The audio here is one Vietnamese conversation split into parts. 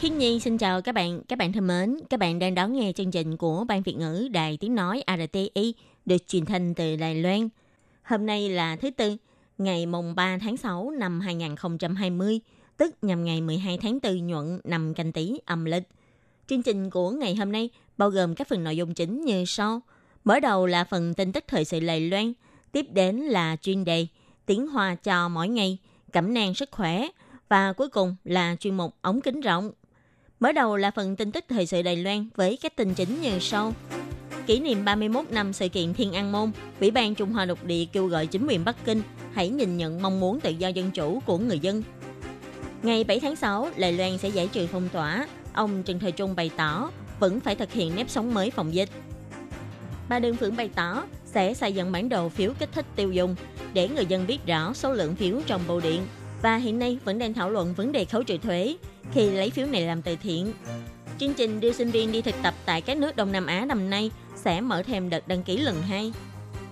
Khiên Nhi xin chào các bạn, các bạn thân mến. Các bạn đang đón nghe chương trình của Ban Việt ngữ Đài Tiếng Nói RTI được truyền thanh từ Đài Loan. Hôm nay là thứ Tư, ngày mùng 3 tháng 6 năm 2020, tức nhằm ngày 12 tháng 4 nhuận năm canh tý âm lịch. Chương trình của ngày hôm nay bao gồm các phần nội dung chính như sau. Mở đầu là phần tin tức thời sự Đài Loan, tiếp đến là chuyên đề tiếng hoa cho mỗi ngày, cẩm nang sức khỏe và cuối cùng là chuyên mục ống kính rộng. Mở đầu là phần tin tức thời sự Đài Loan với các tin chính như sau. Kỷ niệm 31 năm sự kiện Thiên An Môn, Ủy ban Trung Hoa Lục Địa kêu gọi chính quyền Bắc Kinh hãy nhìn nhận mong muốn tự do dân chủ của người dân. Ngày 7 tháng 6, Đài Loan sẽ giải trừ phong tỏa. Ông Trần Thời Trung bày tỏ vẫn phải thực hiện nếp sống mới phòng dịch. Bà Đường phượng bày tỏ sẽ xây dựng bản đồ phiếu kích thích tiêu dùng để người dân biết rõ số lượng phiếu trong bưu điện và hiện nay vẫn đang thảo luận vấn đề khấu trừ thuế khi lấy phiếu này làm từ thiện. Chương trình đưa sinh viên đi thực tập tại các nước Đông Nam Á năm nay sẽ mở thêm đợt đăng ký lần hai.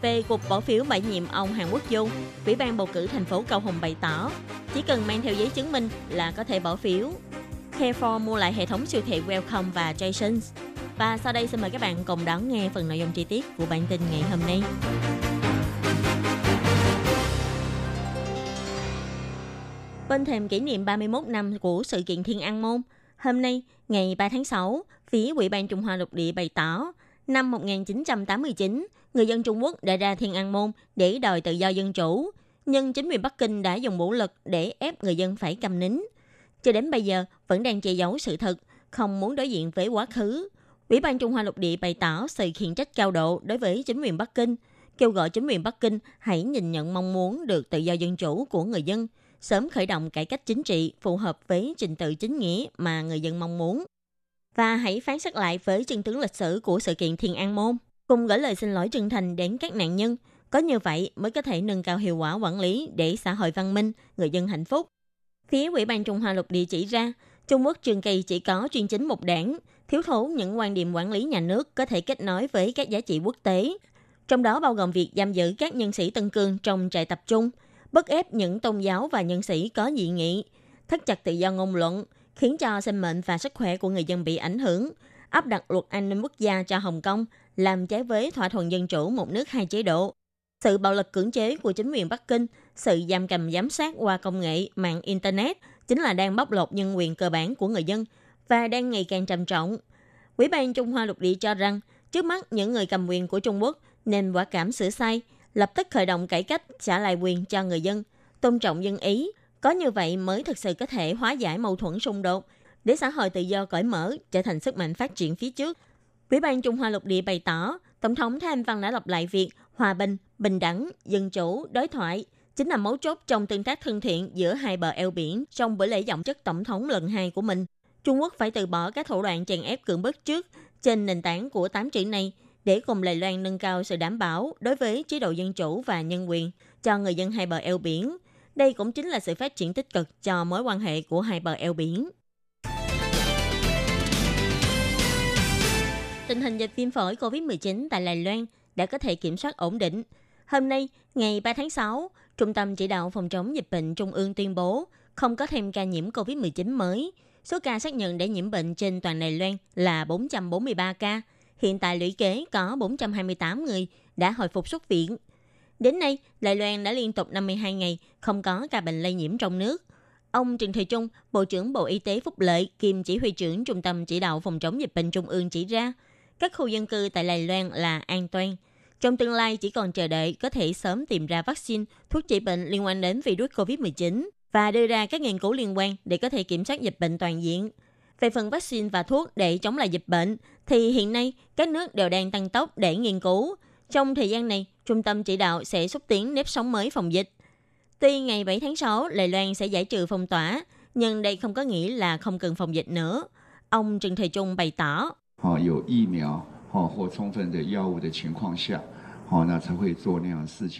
Về cuộc bỏ phiếu bãi nhiệm ông Hàn Quốc Dung Ủy ban bầu cử thành phố Cao Hùng bày tỏ, chỉ cần mang theo giấy chứng minh là có thể bỏ phiếu. Carrefour mua lại hệ thống siêu thị Welcome và Jasons. Và sau đây xin mời các bạn cùng đón nghe phần nội dung chi tiết của bản tin ngày hôm nay. Bên thềm kỷ niệm 31 năm của sự kiện Thiên An Môn, hôm nay, ngày 3 tháng 6, phía Ủy ban Trung Hoa Lục Địa bày tỏ, năm 1989, người dân Trung Quốc đã ra Thiên An Môn để đòi tự do dân chủ, nhưng chính quyền Bắc Kinh đã dùng vũ lực để ép người dân phải cầm nín. Cho đến bây giờ, vẫn đang che giấu sự thật, không muốn đối diện với quá khứ. Ủy ban Trung Hoa Lục Địa bày tỏ sự khiển trách cao độ đối với chính quyền Bắc Kinh, kêu gọi chính quyền Bắc Kinh hãy nhìn nhận mong muốn được tự do dân chủ của người dân – sớm khởi động cải cách chính trị phù hợp với trình tự chính nghĩa mà người dân mong muốn. Và hãy phán xét lại với chân tướng lịch sử của sự kiện Thiên An Môn, cùng gửi lời xin lỗi chân thành đến các nạn nhân. Có như vậy mới có thể nâng cao hiệu quả quản lý để xã hội văn minh, người dân hạnh phúc. Phía Ủy ban Trung Hoa Lục Địa chỉ ra, Trung Quốc trường kỳ chỉ có chuyên chính một đảng, thiếu thốn những quan điểm quản lý nhà nước có thể kết nối với các giá trị quốc tế, trong đó bao gồm việc giam giữ các nhân sĩ Tân Cương trong trại tập trung – bức ép những tôn giáo và nhân sĩ có dị nghị, thắt chặt tự do ngôn luận, khiến cho sinh mệnh và sức khỏe của người dân bị ảnh hưởng, áp đặt luật an ninh quốc gia cho Hồng Kông, làm trái với thỏa thuận dân chủ một nước hai chế độ. Sự bạo lực cưỡng chế của chính quyền Bắc Kinh, sự giam cầm giám sát qua công nghệ mạng Internet chính là đang bóc lột nhân quyền cơ bản của người dân và đang ngày càng trầm trọng. Quỹ ban Trung Hoa Lục Địa cho rằng, trước mắt những người cầm quyền của Trung Quốc nên quả cảm sửa sai – lập tức khởi động cải cách trả lại quyền cho người dân, tôn trọng dân ý. Có như vậy mới thực sự có thể hóa giải mâu thuẫn xung đột, để xã hội tự do cởi mở trở thành sức mạnh phát triển phía trước. Ủy ban Trung Hoa Lục Địa bày tỏ, Tổng thống Thái Anh Văn đã lặp lại việc hòa bình, bình đẳng, dân chủ, đối thoại chính là mấu chốt trong tương tác thân thiện giữa hai bờ eo biển trong buổi lễ giọng chức tổng thống lần hai của mình. Trung Quốc phải từ bỏ các thủ đoạn chèn ép cưỡng bức trước trên nền tảng của tám chữ này – để cùng Đài Loan nâng cao sự đảm bảo đối với chế độ dân chủ và nhân quyền cho người dân hai bờ eo biển. Đây cũng chính là sự phát triển tích cực cho mối quan hệ của hai bờ eo biển. Tình hình dịch viêm phổi COVID-19 tại Đài Loan đã có thể kiểm soát ổn định. Hôm nay, ngày 3 tháng 6, Trung tâm Chỉ đạo Phòng chống dịch bệnh Trung ương tuyên bố không có thêm ca nhiễm COVID-19 mới. Số ca xác nhận để nhiễm bệnh trên toàn Đài Loan là 443 ca, hiện tại lũy kế có 428 người đã hồi phục xuất viện. Đến nay, Đài Loan đã liên tục 52 ngày không có ca bệnh lây nhiễm trong nước. Ông Trần Thời Trung, Bộ trưởng Bộ Y tế Phúc Lợi, kiêm chỉ huy trưởng Trung tâm Chỉ đạo Phòng chống dịch bệnh Trung ương chỉ ra, các khu dân cư tại Đài Loan là an toàn. Trong tương lai chỉ còn chờ đợi có thể sớm tìm ra vaccine, thuốc trị bệnh liên quan đến virus COVID-19 và đưa ra các nghiên cứu liên quan để có thể kiểm soát dịch bệnh toàn diện. Về phần vaccine và thuốc để chống lại dịch bệnh, thì hiện nay các nước đều đang tăng tốc để nghiên cứu. Trong thời gian này, Trung tâm chỉ đạo sẽ xúc tiến nếp sống mới phòng dịch. Tuy ngày 7 tháng 6, Đài Loan sẽ giải trừ phong tỏa, nhưng đây không có nghĩa là không cần phòng dịch nữa. Ông Trần Thầy Trung bày tỏ.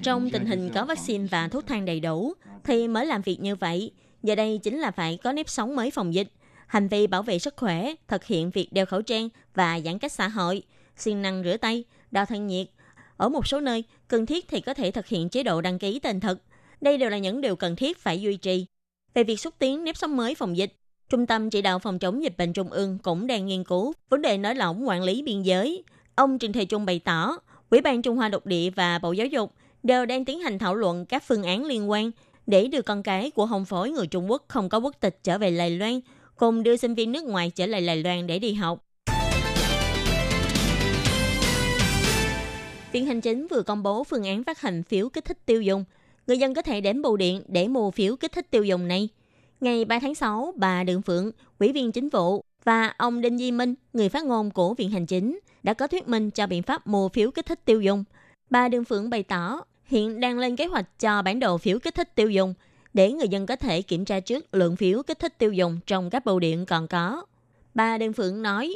Trong tình hình có vaccine và thuốc thang đầy đủ thì mới làm việc như vậy. Giờ đây chính là phải có nếp sống mới phòng dịch. Hành vi bảo vệ sức khỏe, thực hiện việc đeo khẩu trang và giãn cách xã hội, siêng năng rửa tay, đo thân nhiệt. Ở một số nơi, cần thiết thì có thể thực hiện chế độ đăng ký tên thật. Đây đều là những điều cần thiết phải duy trì. Về việc xúc tiến nếp sống mới phòng dịch, Trung tâm Chỉ đạo Phòng chống dịch bệnh Trung ương cũng đang nghiên cứu vấn đề nới lỏng quản lý biên giới. Ông Trần Thầy Trung bày tỏ, Ủy ban Trung Hoa Lục Địa và Bộ Giáo dục đều đang tiến hành thảo luận các phương án liên quan để đưa con cái của hồng phối người Trung Quốc không có quốc tịch trở về Lài Loan, cùng đưa sinh viên nước ngoài trở lại Đài Loan để đi học. Viện Hành Chính vừa công bố phương án phát hành phiếu kích thích tiêu dùng. Người dân có thể đến bưu điện để mua phiếu kích thích tiêu dùng này. Ngày 3 tháng 6, bà Đường Phượng, Ủy viên Chính phủ và ông Đinh Di Minh, người phát ngôn của Viện Hành Chính, đã có thuyết minh cho biện pháp mua phiếu kích thích tiêu dùng. Bà Đường Phượng bày tỏ hiện đang lên kế hoạch cho bản đồ phiếu kích thích tiêu dùng để người dân có thể kiểm tra trước lượng phiếu kích thích tiêu dùng trong các bưu điện còn có. Bà Đường Phượng nói,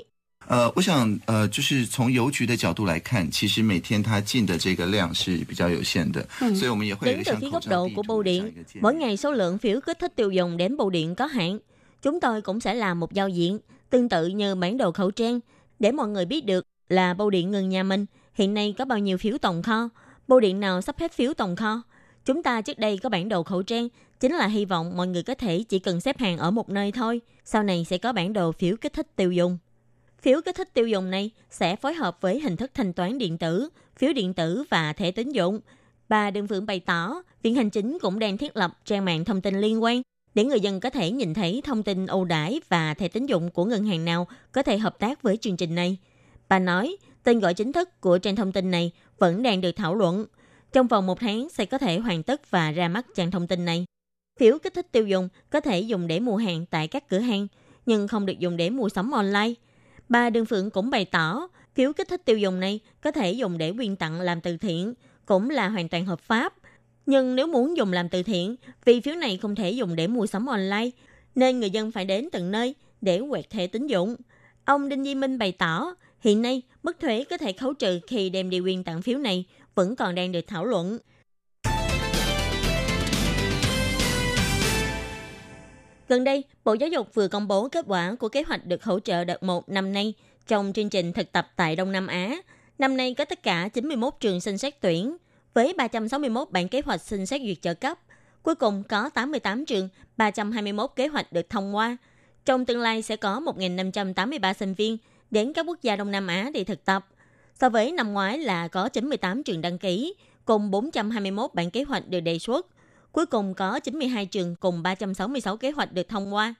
呃，我想，呃，就是从邮局的角度来看，其实每天它进的这个量是比较有限的，嗯、所以我们也会 Đến từ phía góc độ của bưu điện, mỗi ngày số lượng phiếu kích thích tiêu dùng đến bưu điện có hạn. Chúng tôi cũng sẽ làm một giao diện tương tự như bản đồ khẩu trang để mọi người biết được là bưu điện ngừng nhà mình hiện nay có bao nhiêu phiếu tồn kho, bưu điện nào sắp hết phiếu tồn kho. Chúng ta trước đây có bản đồ khẩu trang, chính là hy vọng mọi người có thể chỉ cần xếp hàng ở một nơi thôi, sau này sẽ có bản đồ phiếu kích thích tiêu dùng. Phiếu kích thích tiêu dùng này sẽ phối hợp với hình thức thanh toán điện tử, phiếu điện tử và thẻ tín dụng. Bà Đường Phượng bày tỏ, Viện Hành Chính cũng đang thiết lập trang mạng thông tin liên quan để người dân có thể nhìn thấy thông tin ưu đãi và thẻ tín dụng của ngân hàng nào có thể hợp tác với chương trình này. Bà nói, tên gọi chính thức của trang thông tin này vẫn đang được thảo luận. Trong vòng một tháng sẽ có thể hoàn tất và ra mắt trang thông tin này. Phiếu kích thích tiêu dùng có thể dùng để mua hàng tại các cửa hàng, nhưng không được dùng để mua sắm online – Bà Đường Phượng cũng bày tỏ, phiếu kích thích tiêu dùng này có thể dùng để quyên tặng làm từ thiện, cũng là hoàn toàn hợp pháp. Nhưng nếu muốn dùng làm từ thiện, vì phiếu này không thể dùng để mua sắm online, nên người dân phải đến từng nơi để quẹt thẻ tín dụng. Ông Đinh Di Minh bày tỏ, hiện nay mức thuế có thể khấu trừ khi đem đi quyên tặng phiếu này vẫn còn đang được thảo luận. Gần đây, Bộ Giáo dục vừa công bố kết quả của kế hoạch được hỗ trợ đợt 1 năm nay trong chương trình thực tập tại Đông Nam Á. Năm nay có tất cả 91 trường xin xét tuyển, với 361 bản kế hoạch xin xét duyệt trợ cấp. Cuối cùng có 88 trường, 321 kế hoạch được thông qua. Trong tương lai sẽ có 1.583 sinh viên đến các quốc gia Đông Nam Á để thực tập. So với năm ngoái là có 98 trường đăng ký, cùng 421 bản kế hoạch được đề xuất – Cuối cùng có 92 trường cùng 366 kế hoạch được thông qua,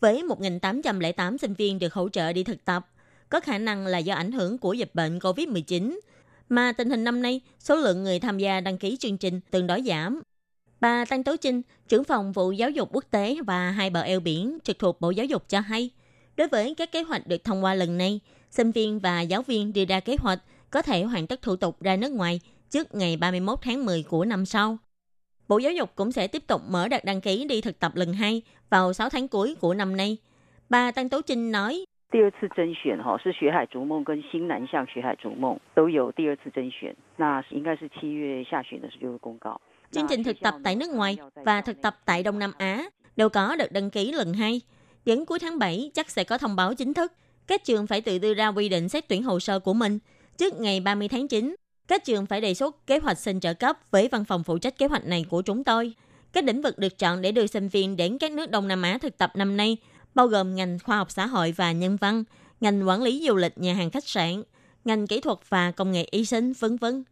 với 1.808 sinh viên được hỗ trợ đi thực tập. Có khả năng là do ảnh hưởng của dịch bệnh COVID-19, mà tình hình năm nay, số lượng người tham gia đăng ký chương trình tương đối giảm. Bà Tăng Tố Trinh, trưởng phòng vụ giáo dục quốc tế và hai bờ eo biển trực thuộc Bộ Giáo dục cho hay, đối với các kế hoạch được thông qua lần này, sinh viên và giáo viên đưa ra kế hoạch có thể hoàn tất thủ tục ra nước ngoài trước ngày 31 tháng 10 của năm sau. Bộ Giáo dục cũng sẽ tiếp tục mở đợt đăng ký đi thực tập lần 2 vào 6 tháng cuối của năm nay. Bà Tăng Tố Trinh nói, 第二次甄选哈是学海逐梦跟新南向学海逐梦都有第二次甄选，那应该是七月下旬的时候就会公告。 Chương trình thực tập tại nước ngoài và thực tập tại Đông Nam Á đều có đợt đăng ký lần 2. Đến cuối tháng 7 chắc sẽ có thông báo chính thức. Các trường phải tự đưa ra quy định xét tuyển hồ sơ của mình trước ngày 30 tháng 9 các trường phải đề xuất kế hoạch xin trợ cấp với văn phòng phụ trách kế hoạch này của chúng tôi. Các lĩnh vực được chọn để đưa sinh viên đến các nước Đông Nam Á thực tập năm nay bao gồm ngành khoa học xã hội và nhân văn, ngành quản lý du lịch nhà hàng khách sạn, ngành kỹ thuật và công nghệ y sinh, vân vân.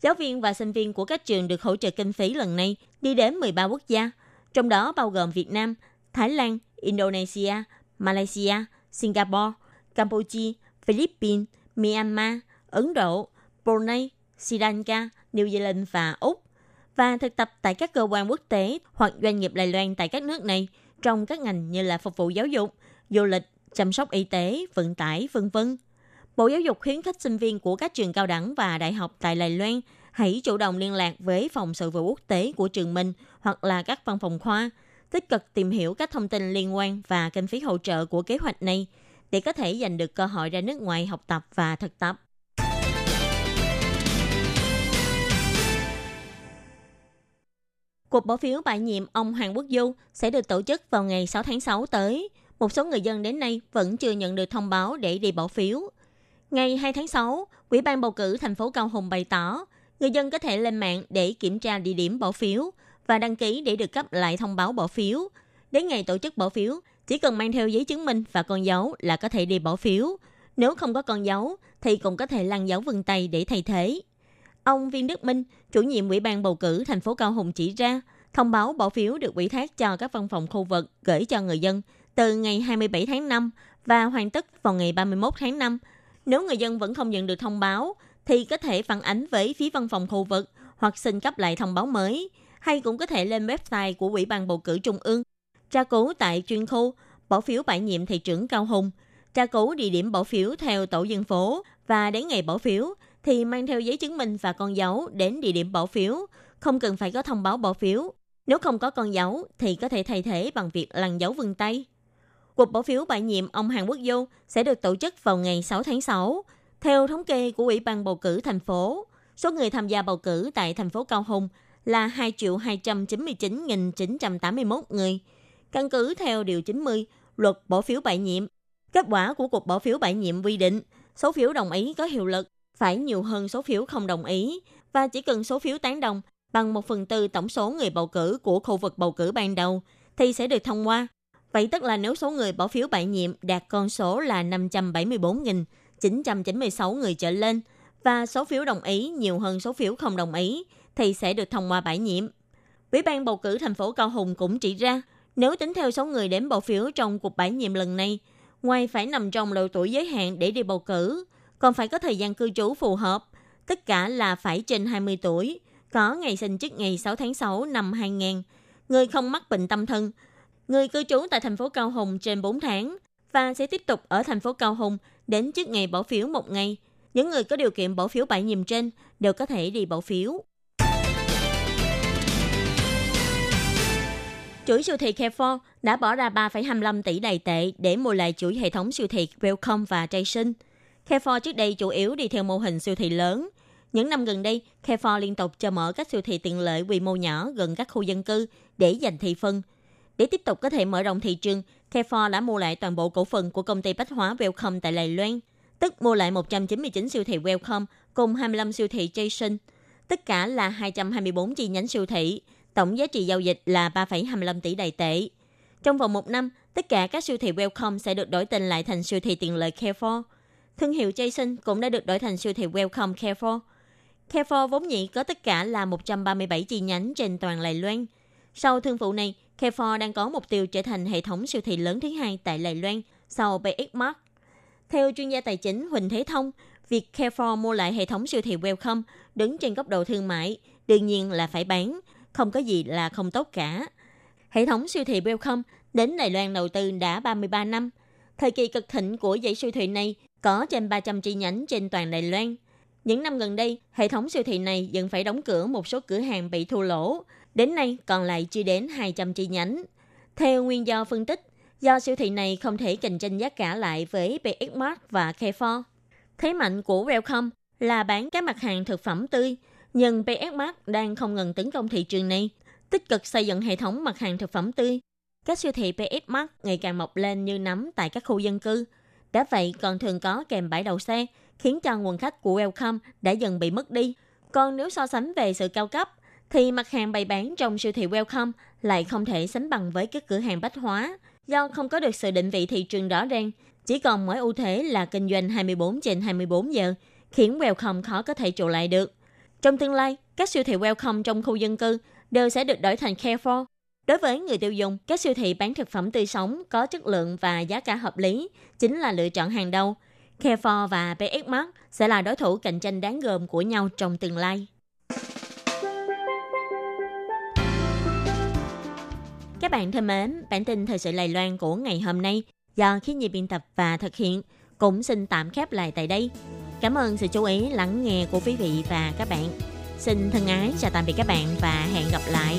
Giáo viên và sinh viên của các trường được hỗ trợ kinh phí lần này đi đến 13 quốc gia, trong đó bao gồm Việt Nam, Thái Lan, Indonesia, Malaysia, Singapore, Campuchia, Philippines, Myanmar, Ấn Độ, Brunei, Sri Lanka, New Zealand và Úc và thực tập tại các cơ quan quốc tế hoặc doanh nghiệp Đài Loan tại các nước này trong các ngành như là phục vụ giáo dục, du lịch, chăm sóc y tế, vận tải, vân vân. Bộ Giáo dục khuyến khích sinh viên của các trường cao đẳng và đại học tại Đài Loan hãy chủ động liên lạc với phòng sự vụ quốc tế của trường mình hoặc là các văn phòng khoa, tích cực tìm hiểu các thông tin liên quan và kinh phí hỗ trợ của kế hoạch này để có thể giành được cơ hội ra nước ngoài học tập và thực tập. Cuộc bỏ phiếu bãi nhiệm ông Hoàng Quốc Du sẽ được tổ chức vào ngày 6 tháng 6 tới. Một số người dân đến nay vẫn chưa nhận được thông báo để đi bỏ phiếu. Ngày 2 tháng 6, Ủy ban bầu cử thành phố Cao Hùng bày tỏ, người dân có thể lên mạng để kiểm tra địa điểm bỏ phiếu và đăng ký để được cấp lại thông báo bỏ phiếu. Đến ngày tổ chức bỏ phiếu, chỉ cần mang theo giấy chứng minh và con dấu là có thể đi bỏ phiếu. Nếu không có con dấu, thì cũng có thể lăn dấu vân tay để thay thế. Ông Viên Đức Minh, chủ nhiệm Ủy ban bầu cử thành phố Cao Hùng chỉ ra, thông báo bỏ phiếu được ủy thác cho các văn phòng khu vực gửi cho người dân từ ngày 27 tháng 5 và hoàn tất vào ngày 31 tháng 5. Nếu người dân vẫn không nhận được thông báo, thì có thể phản ánh với phía văn phòng khu vực hoặc xin cấp lại thông báo mới, hay cũng có thể lên website của Ủy ban bầu cử Trung ương, tra cứu tại chuyên khu bỏ phiếu bãi nhiệm thị trưởng Cao Hùng, tra cứu địa điểm bỏ phiếu theo tổ dân phố và đến ngày bỏ phiếu thì mang theo giấy chứng minh và con dấu đến địa điểm bỏ phiếu, không cần phải có thông báo bỏ phiếu. Nếu không có con dấu thì có thể thay thế bằng việc làm dấu vân tay. Cuộc bỏ phiếu bãi nhiệm ông Hàn Quốc Du sẽ được tổ chức vào ngày 6 tháng 6. Theo thống kê của Ủy ban bầu cử thành phố, số người tham gia bầu cử tại thành phố Cao Hùng là 2.299.981 người. Căn cứ theo Điều 90 luật bỏ phiếu bãi nhiệm, kết quả của cuộc bỏ phiếu bãi nhiệm quy định số phiếu đồng ý có hiệu lực phải nhiều hơn số phiếu không đồng ý và chỉ cần số phiếu tán đồng bằng 1 phần tư tổng số người bầu cử của khu vực bầu cử ban đầu thì sẽ được thông qua. Vậy tức là nếu số người bỏ phiếu bãi nhiệm đạt con số là 574.996 người trở lên và số phiếu đồng ý nhiều hơn số phiếu không đồng ý thì sẽ được thông qua bãi nhiệm. Ủy ban bầu cử thành phố Cao Hùng cũng chỉ ra, nếu tính theo số người đến bỏ phiếu trong cuộc bãi nhiệm lần này, ngoài phải nằm trong độ tuổi giới hạn để đi bầu cử, còn phải có thời gian cư trú phù hợp, tất cả là phải trên 20 tuổi, có ngày sinh trước ngày 6 tháng 6 năm 2000, người không mắc bệnh tâm thần, người cư trú tại thành phố Cao Hùng trên 4 tháng và sẽ tiếp tục ở thành phố Cao Hùng đến trước ngày bỏ phiếu một ngày. Những người có điều kiện bỏ phiếu bãi nhiệm trên đều có thể đi bỏ phiếu. Chuỗi siêu thị Carrefour đã bỏ ra 3,25 tỷ đài tệ để mua lại chuỗi hệ thống siêu thị Welcome và Jason – Carrefour trước đây chủ yếu đi theo mô hình siêu thị lớn. Những năm gần đây, Carrefour liên tục cho mở các siêu thị tiện lợi quy mô nhỏ gần các khu dân cư để giành thị phân. Để tiếp tục có thể mở rộng thị trường, Carrefour đã mua lại toàn bộ cổ phần của công ty bách hóa Welcome tại Đài Loan, tức mua lại 199 siêu thị Welcome cùng 25 siêu thị Jason. Tất cả là 224 chi nhánh siêu thị, tổng giá trị giao dịch là 3,25 tỷ đài tệ. Trong vòng một năm, tất cả các siêu thị Welcome sẽ được đổi tên lại thành siêu thị tiện lợi Carrefour – Thương hiệu Jason cũng đã được đổi thành siêu thị Welcome Carrefour. Carrefour vốn dĩ có tất cả là 137 chi nhánh trên toàn Lài Loan. Sau thương vụ này, Carrefour đang có mục tiêu trở thành hệ thống siêu thị lớn thứ hai tại Lài Loan sau BX Mart. Theo chuyên gia tài chính Huỳnh Thế Thông, việc Carrefour mua lại hệ thống siêu thị Welcome đứng trên góc độ thương mại, đương nhiên là phải bán, không có gì là không tốt cả. Hệ thống siêu thị Welcome đến Đài Loan đầu tư đã 33 năm. Thời kỳ cực thịnh của dãy siêu thị này có trên 300 chi nhánh trên toàn Đài Loan. Những năm gần đây, hệ thống siêu thị này dần phải đóng cửa một số cửa hàng bị thua lỗ. Đến nay còn lại chưa đến 200 chi nhánh. Theo nguyên do phân tích, do siêu thị này không thể cạnh tranh giá cả lại với BX Mart và Carrefour. Thế mạnh của Welcome là bán các mặt hàng thực phẩm tươi, nhưng BX Mart đang không ngừng tấn công thị trường này, tích cực xây dựng hệ thống mặt hàng thực phẩm tươi. Các siêu thị PX Mart ngày càng mọc lên như nấm tại các khu dân cư – đã vậy còn thường có kèm bãi đậu xe, khiến cho nguồn khách của Welcome đã dần bị mất đi. Còn nếu so sánh về sự cao cấp, thì mặt hàng bày bán trong siêu thị Welcome lại không thể sánh bằng với các cửa hàng bách hóa, do không có được sự định vị thị trường rõ ràng, chỉ còn mỗi ưu thế là kinh doanh 24 trên 24 giờ, khiến Welcome khó có thể trụ lại được. Trong tương lai, các siêu thị Welcome trong khu dân cư đều sẽ được đổi thành Carrefour Đối với người tiêu dùng, các siêu thị bán thực phẩm tươi sống có chất lượng và giá cả hợp lý chính là lựa chọn hàng đầu. Carrefour và PX Mart sẽ là đối thủ cạnh tranh đáng gờm của nhau trong tương lai. Các bạn thân mến, bản tin thời sự Lài Loan của ngày hôm nay do khí nhi biên tập và thực hiện cũng xin tạm khép lại tại đây. Cảm ơn sự chú ý lắng nghe của quý vị và các bạn. Xin thân ái chào tạm biệt các bạn và hẹn gặp lại.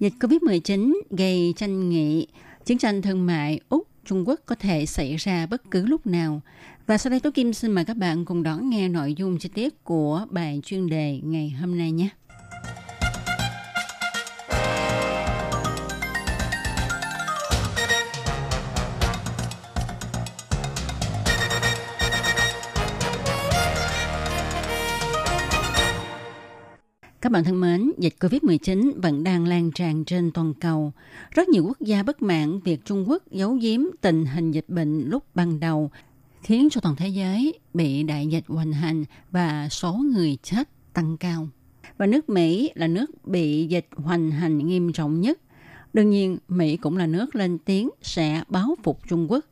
Dịch COVID-19 gây tranh nghị, chiến tranh thương mại Úc Trung Quốc có thể xảy ra bất cứ lúc nào. Và sau đây Tố Kim xin mời các bạn cùng đón nghe nội dung chi tiết của bài chuyên đề ngày hôm nay nhé. Các bạn thân mến, dịch COVID-19 vẫn đang lan tràn trên toàn cầu. Rất nhiều quốc gia bất mãn việc Trung Quốc giấu giếm tình hình dịch bệnh lúc ban đầu, khiến cho toàn thế giới bị đại dịch hoành hành và số người chết tăng cao. Và nước Mỹ là nước bị dịch hoành hành nghiêm trọng nhất. Đương nhiên, Mỹ cũng là nước lên tiếng sẽ báo phục Trung Quốc.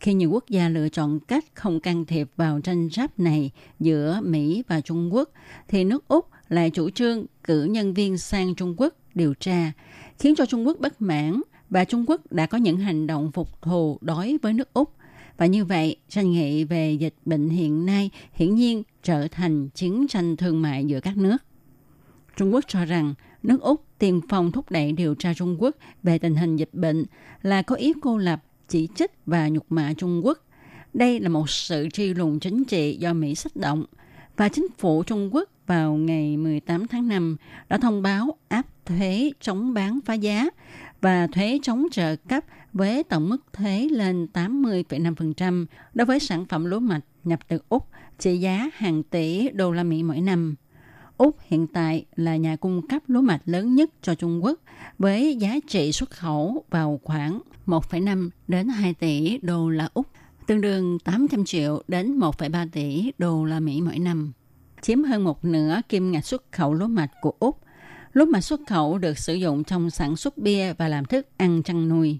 Khi nhiều quốc gia lựa chọn cách không can thiệp vào tranh chấp này giữa Mỹ và Trung Quốc, thì nước Úc lại chủ trương cử nhân viên sang Trung Quốc điều tra, khiến cho Trung Quốc bất mãn và Trung Quốc đã có những hành động phục thù đối với nước Úc. Và như vậy, tranh nghị về dịch bệnh hiện nay hiển nhiên trở thành chiến tranh thương mại giữa các nước. Trung Quốc cho rằng nước Úc tiền phòng thúc đẩy điều tra Trung Quốc về tình hình dịch bệnh là có ý cô lập, chỉ trích và nhục mạ Trung Quốc. Đây là một sự truy lùng chính trị do Mỹ sách động và chính phủ Trung Quốc vào ngày 18 tháng 5 đã thông báo áp thuế chống bán phá giá và thuế chống trợ cấp với tổng mức thuế lên 80,5% đối với sản phẩm lúa mạch nhập từ Úc trị giá hàng tỷ đô la Mỹ mỗi năm. Úc hiện tại là nhà cung cấp lúa mạch lớn nhất cho Trung Quốc với giá trị xuất khẩu vào khoảng 1,5 đến 2 tỷ đô la Úc, tương đương 800 triệu đến 1,3 tỷ đô la Mỹ mỗi năm chiếm hơn một nửa kim ngạch xuất khẩu lúa mạch của Úc. Lúa mạch xuất khẩu được sử dụng trong sản xuất bia và làm thức ăn chăn nuôi.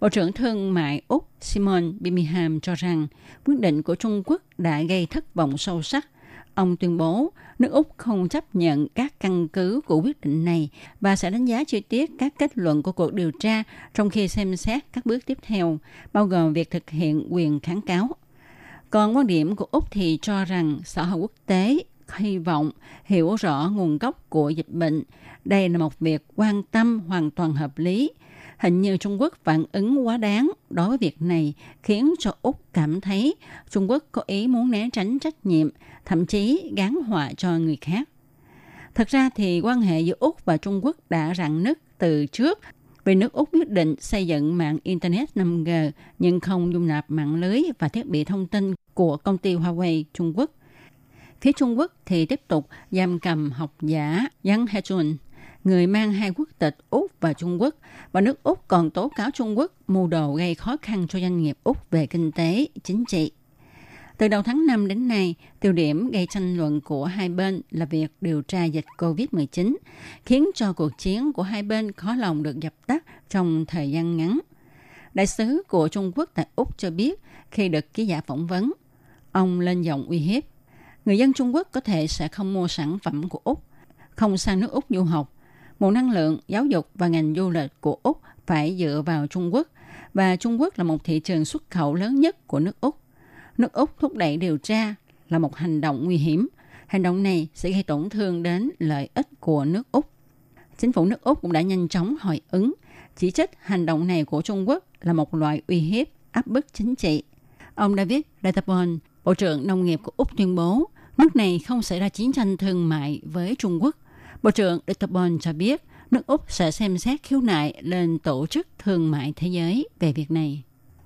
Bộ trưởng Thương mại Úc Simon Birmingham cho rằng quyết định của Trung Quốc đã gây thất vọng sâu sắc. Ông tuyên bố nước Úc không chấp nhận các căn cứ của quyết định này và sẽ đánh giá chi tiết các kết luận của cuộc điều tra trong khi xem xét các bước tiếp theo, bao gồm việc thực hiện quyền kháng cáo. Còn quan điểm của Úc thì cho rằng xã hội quốc tế hy vọng hiểu rõ nguồn gốc của dịch bệnh. Đây là một việc quan tâm hoàn toàn hợp lý. Hình như Trung Quốc phản ứng quá đáng đối với việc này khiến cho Úc cảm thấy Trung Quốc có ý muốn né tránh trách nhiệm, thậm chí gán họa cho người khác. Thật ra thì quan hệ giữa Úc và Trung Quốc đã rạn nứt từ trước vì nước Úc quyết định xây dựng mạng Internet 5G nhưng không dung nạp mạng lưới và thiết bị thông tin của công ty Huawei Trung Quốc – Phía Trung Quốc thì tiếp tục giam cầm học giả Yang Hechun, người mang hai quốc tịch Úc và Trung Quốc, và nước Úc còn tố cáo Trung Quốc mưu đồ gây khó khăn cho doanh nghiệp Úc về kinh tế, chính trị. Từ đầu tháng 5 đến nay, tiêu điểm gây tranh luận của hai bên là việc điều tra dịch COVID-19, khiến cho cuộc chiến của hai bên khó lòng được dập tắt trong thời gian ngắn. Đại sứ của Trung Quốc tại Úc cho biết khi được ký giả phỏng vấn, ông lên giọng uy hiếp người dân Trung Quốc có thể sẽ không mua sản phẩm của Úc, không sang nước Úc du học. Nguồn năng lượng, giáo dục và ngành du lịch của Úc phải dựa vào Trung Quốc và Trung Quốc là một thị trường xuất khẩu lớn nhất của nước Úc. Nước Úc thúc đẩy điều tra là một hành động nguy hiểm. Hành động này sẽ gây tổn thương đến lợi ích của nước Úc. Chính phủ nước Úc cũng đã nhanh chóng hồi ứng, chỉ trích hành động này của Trung Quốc là một loại uy hiếp, áp bức chính trị. Ông David Letterborn, Bộ trưởng Nông nghiệp của Úc tuyên bố nước này không xảy ra chiến tranh thương mại với Trung Quốc. Bộ trưởng Dutton cho biết nước Úc sẽ xem xét khiếu nại lên Tổ chức Thương mại Thế giới về việc này.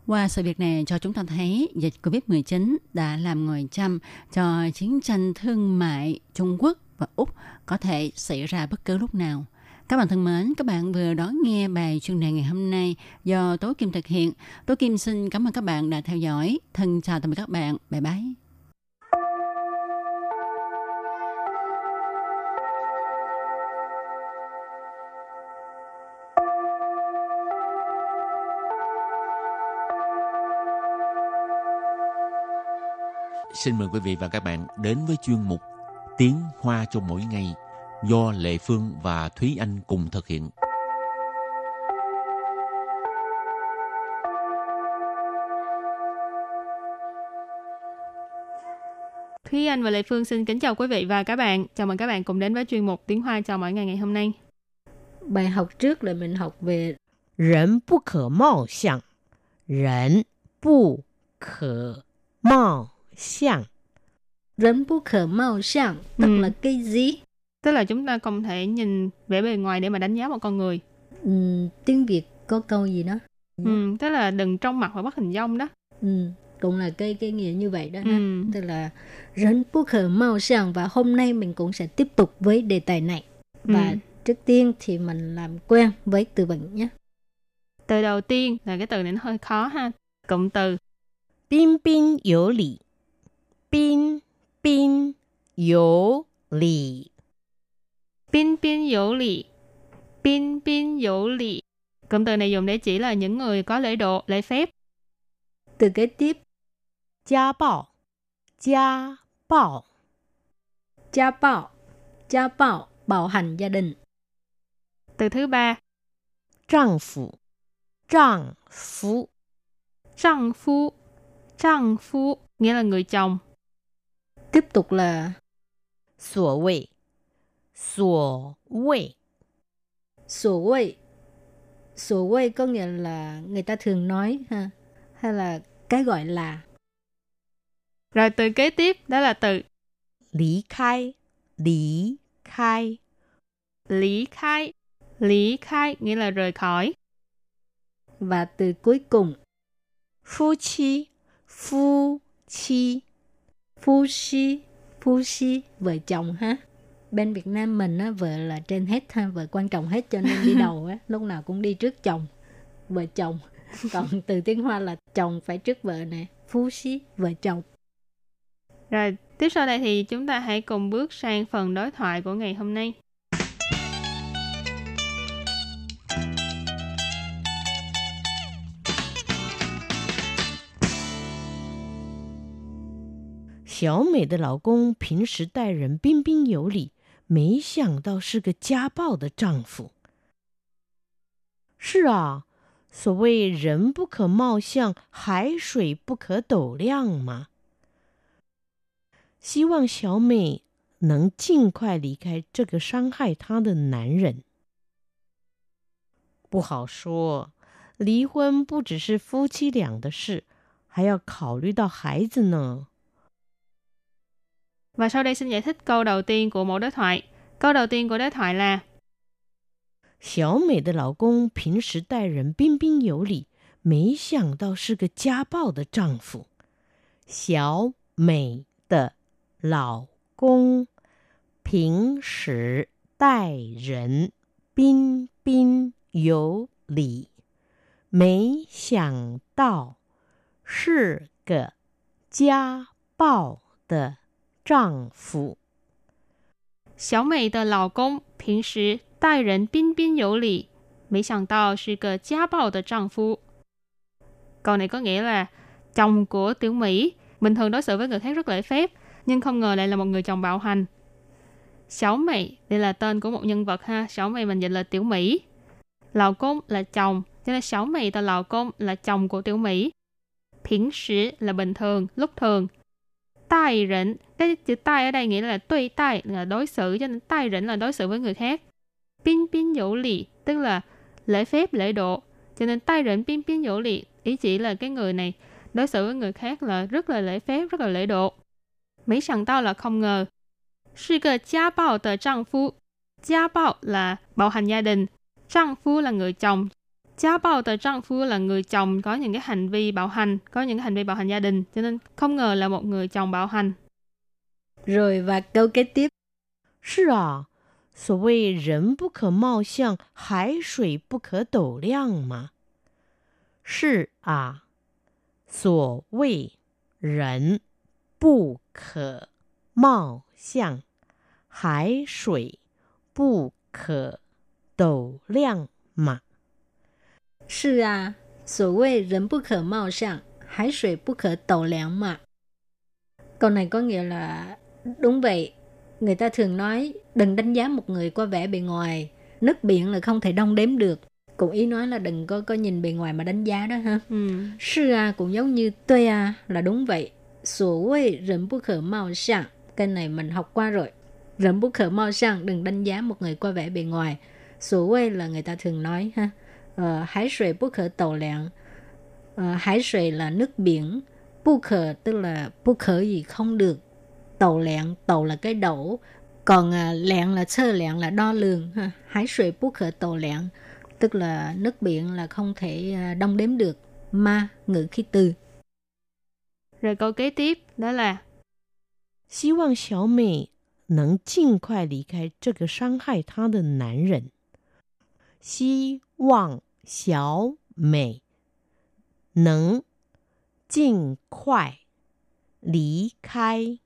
Qua sự việc này cho chúng ta thấy dịch COVID-19 đã làm ngồi chăm cho chiến tranh thương mại Trung Quốc và Úc có thể xảy ra bất cứ lúc nào. Các bạn thân mến, các bạn vừa đón nghe bài chuyên đề ngày hôm nay do Tố Kim thực hiện. Tố Kim xin cảm ơn các bạn đã theo dõi. Thân chào tạm biệt các bạn. Bye bye. xin mời quý vị và các bạn đến với chuyên mục Tiếng Hoa cho mỗi ngày do Lệ Phương và Thúy Anh cùng thực hiện. Thúy Anh và Lệ Phương xin kính chào quý vị và các bạn. Chào mừng các bạn cùng đến với chuyên mục Tiếng Hoa chào mỗi ngày ngày hôm nay. Bài học trước là mình học về Rẫn bất khả mạo xiang Rẫn bất khả mạo 相。 rấn bú khờ màu sang, tức Ừ. là cái gì? Tức là chúng ta không thể nhìn vẻ bề ngoài để mà đánh giá một con người. Ừ, tiếng Việt có câu gì đó? Ừ, tức là đừng trong mặt và bắt hình dong đó. Ừ, cũng là cái cái nghĩa như vậy đó. ha. Ừ. Tức là rấn bú khờ màu sang và hôm nay mình cũng sẽ tiếp tục với đề tài này. Và Ừ. trước tiên thì mình làm quen với từ vựng nhé. Từ đầu tiên là cái từ này nó hơi khó ha. Cụm từ 彬彬有礼， 彬彬有礼。 bin bin有礼. Bin bin有礼. Cụm từ này dùng để chỉ là những người có lễ độ, lễ phép. Từ kế tiếp, 家暴，家暴， cha bạo, cha bạo, bạo hành gia đình. Từ thứ ba, 丈夫，丈夫， trang phu. Trang phu nghĩa là người chồng. tiếp tục là sổ vị sổ vị sổ vị sổ vị có nghĩa là người ta thường nói ha hay là cái gọi là. Rồi từ kế tiếp đó là từ lý khai. Lý khai. Lý khai. Lý khai nghĩa là rời khỏi. Và từ cuối cùng. Phu chi. Phu chi phu si, phu si, vợ chồng ha. Bên Việt Nam mình á, vợ là trên hết ha, vợ quan trọng hết cho nên đi đầu á, lúc nào cũng đi trước chồng, vợ chồng. Còn từ tiếng Hoa là chồng phải trước vợ nè, phu si, vợ chồng. Rồi tiếp sau đây thì chúng ta hãy cùng bước sang phần đối thoại của ngày hôm nay. 小美的老公平时待人彬彬有礼，没想到是个家暴的丈夫。是啊，所谓人不可貌相，海水不可斗量嘛。希望小美能尽快离开这个伤害她的男人。不好说，离婚不只是夫妻俩的事，还要考虑到孩子呢。Và sau đây xin giải thích câu đầu tiên của mỗi đối thoại. Câu đầu tiên của đối thoại là 小美的老公平时待人彬彬有礼，没想到是个家暴的丈夫。小美的老公平时待人彬彬有礼，没想到是个家暴的 丈夫。 Xiao Mei 的老公平时待人彬彬有礼，没想到是个家暴的丈夫。Câu này có nghĩa là chồng của Tiểu Mỹ bình thường đối xử với người khác rất lễ phép, nhưng không ngờ lại là một người chồng bạo hành. Xiao Mei đây là tên của một nhân vật ha, Xiao Mei mình dịch là Tiểu Mỹ. Lão công là chồng, cho nên Xiao Mei là lão công là chồng của Tiểu Mỹ. Phiến sĩ là bình thường, lúc thường. Tai rỉnh, cái chữ tai ở đây nghĩa là tuy tai là đối xử, cho nên tai rỉnh là đối xử với người khác. Pin pin dỗ lì, tức là lễ phép, lễ độ. Cho nên tai rỉnh pin pin dỗ lì, ý chỉ là cái người này đối xử với người khác là rất là lễ phép, rất là lễ độ. mỹ sẵn tao là không ngờ. Sư cơ gia bạo tờ trang phu. Gia bạo là bạo hành gia đình. Trang phu là người chồng. Gia bạo tờ trang phu là người chồng có những cái hành vi bạo hành, có những cái hành vi bạo hành gia đình. Cho nên không ngờ là một người chồng bạo hành. Rồi và câu kế tiếp 是啊，所谓人不可貌相，海水不可斗量嘛。是啊，所谓人不可貌相，海水不可斗量嘛。 是啊，所谓人不可貌相，海水不可斗量嘛。 Câu này có nghĩa là đúng vậy. Người ta thường nói đừng đánh giá một người qua vẻ bề ngoài. Nước biển là không thể đong đếm được. Cũng ý nói là đừng có có nhìn bề ngoài mà đánh giá đó ha. Ừ. Sư à cũng giống như tôi à là đúng vậy.所谓人不可貌相. Cái này mình học qua rồi. Rẫn bất khởi mau sang, đừng đánh giá một người qua vẻ bề ngoài.所谓là người ta thường nói ha. Ờ, hải水不可斗量. Ờ, hải水là nước biển. Bu khờ tức là bu khờ gì không được. Tàu lẹn, tàu là cái đổ. Còn à, lẹn là sơ lẹn là đo lường. Ha. Hải水不可斗量. Tức là nước biển là không thể à, đong đếm được. Ma, ngữ khí từ. Rồi câu kế tiếp đó là 希望小美能尽快离开这个伤害她的男人。希 望小美能尽快离开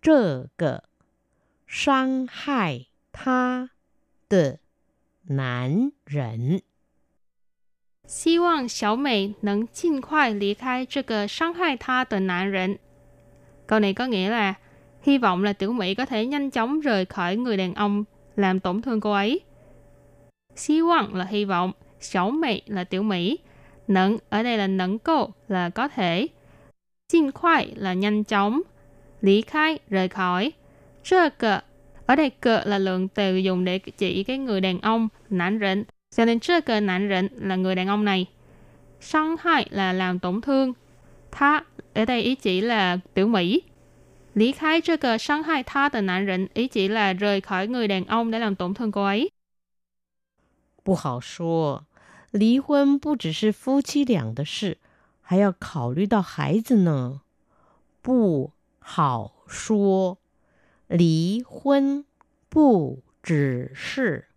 这个伤害她的男人。希望小美能尽快离开这个伤害她的男人。Câu này có nghĩa là hy vọng là tiểu Mỹ có thể nhanh chóng rời khỏi người đàn ông làm tổn thương cô ấy. Hy vọng là hy vọng, xấu Mỹ là tiểu Mỹ, Nâng ở đây là nâng cô là có thể, xin khoai là nhanh chóng, lý khai rời khỏi, Trơ cờ ở đây cờ là lượng từ dùng để chỉ cái người đàn ông, nản rịnh. Cho nên trơ cờ nản rịnh là người đàn ông này. Sang hại là làm tổn thương. Tha ở đây ý chỉ là tiểu Mỹ. Lý khai trơ cờ sang hại tha từ nản rịnh ý chỉ là rời khỏi người đàn ông để làm tổn thương cô ấy. 不好说，离婚不只是夫妻俩的事，还要考虑到孩子呢。不好说，离婚不只是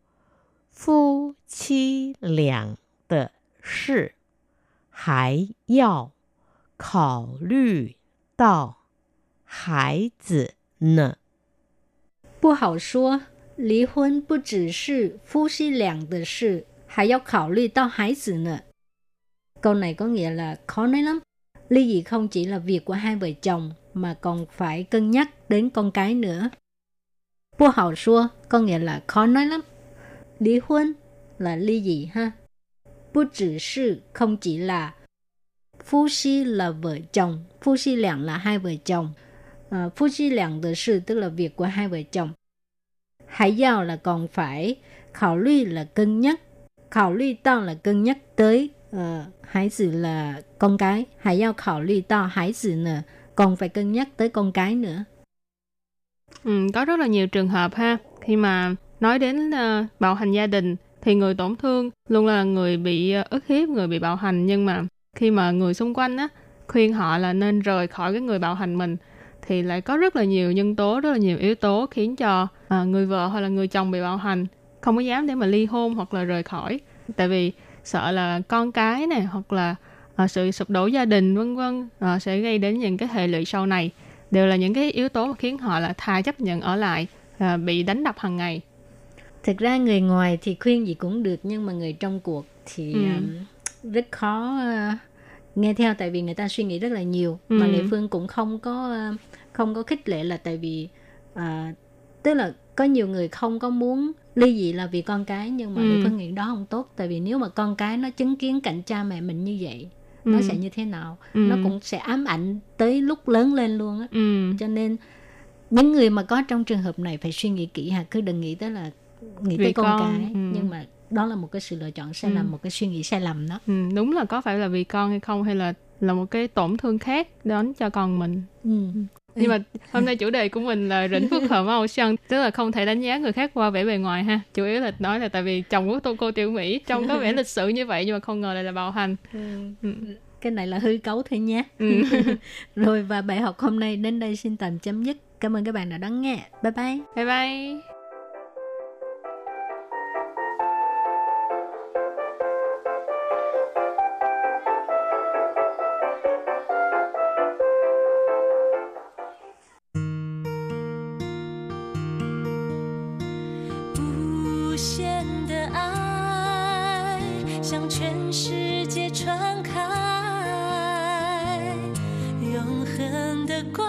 夫妻俩的事，还要考虑到孩子呢。不好说，离婚不只是夫妻俩的事，还要考虑到孩子呢。Câu này có nghĩa là khó nói lắm. Ly dị không chỉ là việc của hai vợ chồng mà còn phải cân nhắc đến con cái nữa. Bu hào xua có nghĩa là khó nói lắm. Lý hôn là ly dị ha. Bu chỉ sư không chỉ là phu si là vợ chồng, phu si lạng là hai vợ chồng. À, phu si lạng de sự tức là việc của hai vợ chồng. hãy giao là còn phải, khảo lưu là cân nhắc, khảo lưu tao là cân nhắc tới uh, hải tử là con cái, hãy giao khảo lưu tao hải tử nữa, còn phải cân nhắc tới con cái nữa. Ừ, có rất là nhiều trường hợp ha. Khi mà nói đến uh, bạo hành gia đình thì người tổn thương luôn là người bị uh, ức hiếp, người bị bạo hành nhưng mà khi mà người xung quanh á khuyên họ là nên rời khỏi cái người bạo hành mình thì lại có rất là nhiều nhân tố, rất là nhiều yếu tố khiến cho uh, người vợ hoặc là người chồng bị bạo hành không có dám để mà ly hôn hoặc là rời khỏi tại vì sợ là con cái này hoặc là uh, sự sụp đổ gia đình vân vân uh, sẽ gây đến những cái hệ lụy sau này đều là những cái yếu tố mà khiến họ là thà chấp nhận ở lại uh, bị đánh đập hàng ngày Thực ra người ngoài thì khuyên gì cũng được nhưng mà người trong cuộc thì Ừ. um, rất khó uh, nghe theo tại vì người ta suy nghĩ rất là nhiều Ừ. mà Lệ Phương cũng không có uh, không có khích lệ là tại vì uh, tức là có nhiều người không có muốn ly dị là vì con cái nhưng mà Ừ. Phương nghĩ đó không tốt tại vì nếu mà con cái nó chứng kiến cảnh cha mẹ mình như vậy nó Ừ. sẽ như thế nào Ừ. nó cũng sẽ ám ảnh tới lúc lớn lên luôn á ừ. cho nên những người mà có trong trường hợp này phải suy nghĩ kỹ ha cứ đừng nghĩ tới là nghĩ Vì tới con, con, cái ừ. nhưng mà đó là một cái sự lựa chọn sai Ừ. lầm một cái suy nghĩ sai lầm đó Ừ, đúng là có phải là vì con hay không hay là là một cái tổn thương khác đến cho con mình ừ. Nhưng mà hôm nay chủ đề của mình là rỉnh phước hờ màu sân tức là không thể đánh giá người khác qua vẻ bề ngoài ha. Chủ yếu là nói là tại vì chồng của tô cô tiểu mỹ trông có vẻ lịch sự như vậy nhưng mà không ngờ lại là bạo hành. Ừ. cái này là hư cấu thôi nhé Ừ. rồi và bài học hôm nay đến đây xin tạm chấm dứt. Cảm ơn các bạn đã đón nghe. Bye bye. Bye bye 向全世界传开永恒的光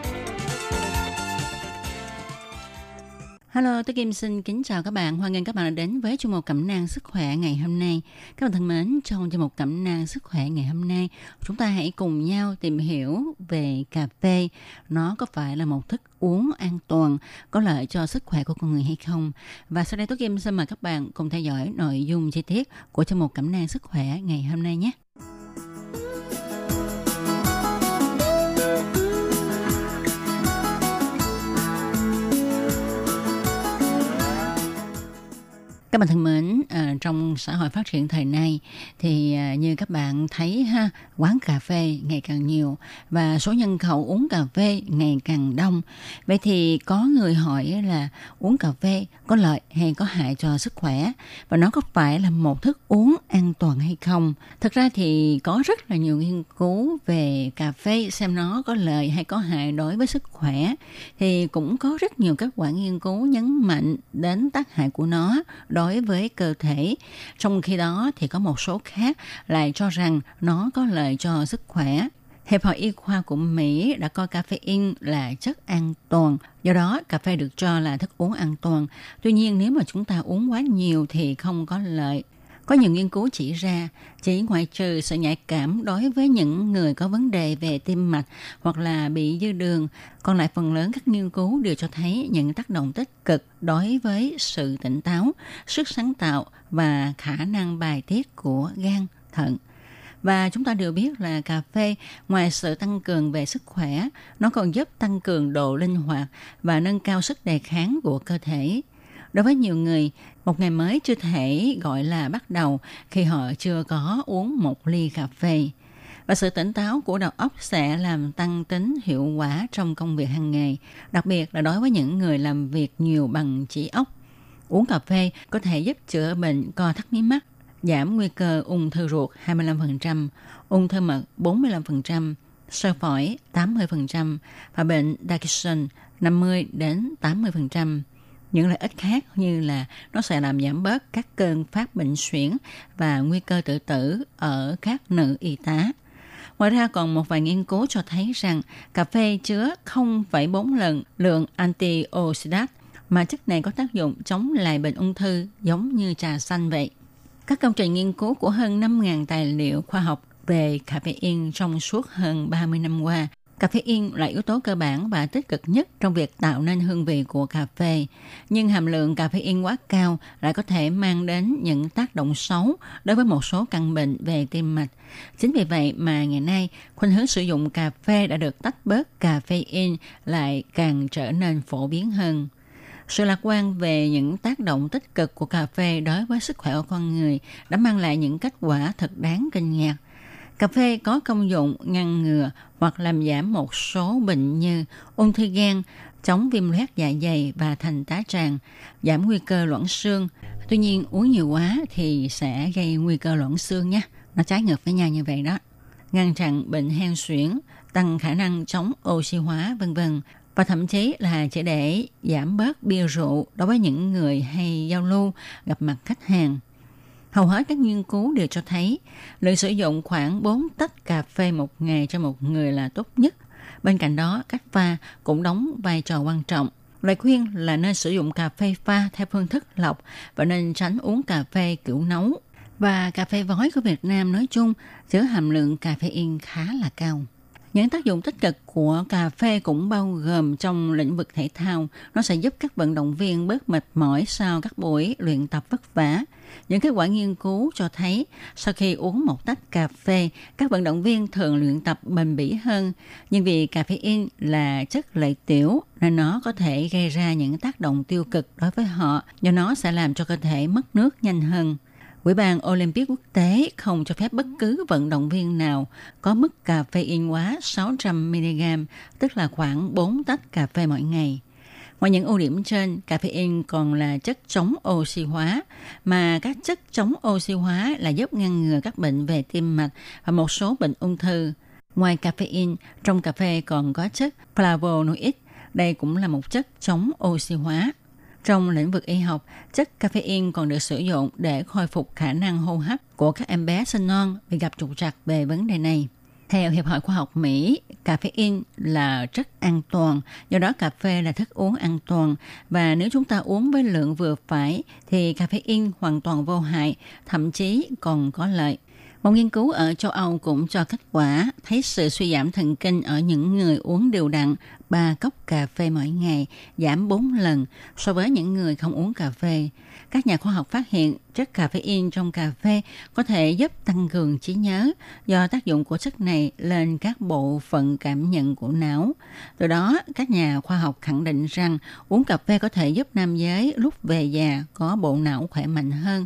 Hello, tôi Kim xin kính chào các bạn. Hoan nghênh các bạn đã đến với chương mục cẩm nang sức khỏe ngày hôm nay. Các bạn thân mến, trong chương mục cẩm nang sức khỏe ngày hôm nay, chúng ta hãy cùng nhau tìm hiểu về cà phê. Nó có phải là một thức uống an toàn, có lợi cho sức khỏe của con người hay không? Và sau đây tôi Kim xin mời các bạn cùng theo dõi nội dung chi tiết của chương mục cẩm nang sức khỏe ngày hôm nay nhé. Các bạn thân mến, à, trong xã hội phát triển thời nay thì à, như các bạn thấy ha, quán cà phê ngày càng nhiều và số nhân khẩu uống cà phê ngày càng đông. Vậy thì có người hỏi là uống cà phê có lợi hay có hại cho sức khỏe và nó có phải là một thức uống an toàn hay không? Thực ra thì có rất là nhiều nghiên cứu về cà phê xem nó có lợi hay có hại đối với sức khỏe thì cũng có rất nhiều các quả nghiên cứu nhấn mạnh đến tác hại của nó đối đối với cơ thể. Trong khi đó thì có một số khác lại cho rằng nó có lợi cho sức khỏe. Hiệp hội Y khoa của Mỹ đã coi caffeine là chất an toàn, do đó cà phê được cho là thức uống an toàn. Tuy nhiên nếu mà chúng ta uống quá nhiều thì không có lợi. Có nhiều nghiên cứu chỉ ra, chỉ ngoại trừ sự nhạy cảm đối với những người có vấn đề về tim mạch hoặc là bị dư đường, còn lại phần lớn các nghiên cứu đều cho thấy những tác động tích cực đối với sự tỉnh táo, sức sáng tạo và khả năng bài tiết của gan, thận. Và chúng ta đều biết là cà phê ngoài sự tăng cường về sức khỏe, nó còn giúp tăng cường độ linh hoạt và nâng cao sức đề kháng của cơ thể. Đối với nhiều người, một ngày mới chưa thể gọi là bắt đầu khi họ chưa có uống một ly cà phê. Và sự tỉnh táo của đầu óc sẽ làm tăng tính hiệu quả trong công việc hàng ngày, đặc biệt là đối với những người làm việc nhiều bằng chỉ óc. Uống cà phê có thể giúp chữa bệnh co thắt mí mắt, giảm nguy cơ ung thư ruột 25%, ung thư mật 45%, sơ phổi 80% và bệnh Parkinson 50 đến 80% những lợi ích khác như là nó sẽ làm giảm bớt các cơn phát bệnh suyễn và nguy cơ tự tử ở các nữ y tá. Ngoài ra còn một vài nghiên cứu cho thấy rằng cà phê chứa 0,4 lần lượng antioxidant mà chất này có tác dụng chống lại bệnh ung thư giống như trà xanh vậy. Các công trình nghiên cứu của hơn 5.000 tài liệu khoa học về caffeine trong suốt hơn 30 năm qua Cà phê in là yếu tố cơ bản và tích cực nhất trong việc tạo nên hương vị của cà phê. Nhưng hàm lượng cà phê in quá cao lại có thể mang đến những tác động xấu đối với một số căn bệnh về tim mạch. Chính vì vậy mà ngày nay, khuynh hướng sử dụng cà phê đã được tách bớt cà phê in lại càng trở nên phổ biến hơn. Sự lạc quan về những tác động tích cực của cà phê đối với sức khỏe của con người đã mang lại những kết quả thật đáng kinh ngạc – Cà phê có công dụng ngăn ngừa hoặc làm giảm một số bệnh như ung thư gan, chống viêm loét dạ dày và thành tá tràng, giảm nguy cơ loãng xương. Tuy nhiên uống nhiều quá thì sẽ gây nguy cơ loãng xương nhé. Nó trái ngược với nhau như vậy đó. Ngăn chặn bệnh hen suyễn, tăng khả năng chống oxy hóa vân vân và thậm chí là chỉ để giảm bớt bia rượu đối với những người hay giao lưu gặp mặt khách hàng Hầu hết các nghiên cứu đều cho thấy lượng sử dụng khoảng 4 tách cà phê một ngày cho một người là tốt nhất. Bên cạnh đó, cách pha cũng đóng vai trò quan trọng. Lời khuyên là nên sử dụng cà phê pha theo phương thức lọc và nên tránh uống cà phê kiểu nấu. Và cà phê vói của Việt Nam nói chung chứa hàm lượng caffeine khá là cao. Những tác dụng tích cực của cà phê cũng bao gồm trong lĩnh vực thể thao. Nó sẽ giúp các vận động viên bớt mệt mỏi sau các buổi luyện tập vất vả. Những kết quả nghiên cứu cho thấy sau khi uống một tách cà phê, các vận động viên thường luyện tập bền bỉ hơn. Nhưng vì caffeine là chất lợi tiểu nên nó có thể gây ra những tác động tiêu cực đối với họ do nó sẽ làm cho cơ thể mất nước nhanh hơn. Ủy ban Olympic quốc tế không cho phép bất cứ vận động viên nào có mức cà phê quá 600mg, tức là khoảng 4 tách cà phê mỗi ngày. Ngoài những ưu điểm trên, caffeine còn là chất chống oxy hóa, mà các chất chống oxy hóa là giúp ngăn ngừa các bệnh về tim mạch và một số bệnh ung thư. Ngoài caffeine, trong cà phê còn có chất flavonoid, đây cũng là một chất chống oxy hóa. Trong lĩnh vực y học, chất caffeine còn được sử dụng để khôi phục khả năng hô hấp của các em bé sinh non bị gặp trục trặc về vấn đề này. Theo Hiệp hội Khoa học Mỹ, caffeine là rất an toàn, do đó cà phê là thức uống an toàn và nếu chúng ta uống với lượng vừa phải thì caffeine hoàn toàn vô hại, thậm chí còn có lợi. Một nghiên cứu ở châu Âu cũng cho kết quả thấy sự suy giảm thần kinh ở những người uống đều đặn 3 cốc cà phê mỗi ngày giảm 4 lần so với những người không uống cà phê. Các nhà khoa học phát hiện chất caffeine trong cà phê có thể giúp tăng cường trí nhớ do tác dụng của chất này lên các bộ phận cảm nhận của não. Từ đó, các nhà khoa học khẳng định rằng uống cà phê có thể giúp nam giới lúc về già có bộ não khỏe mạnh hơn.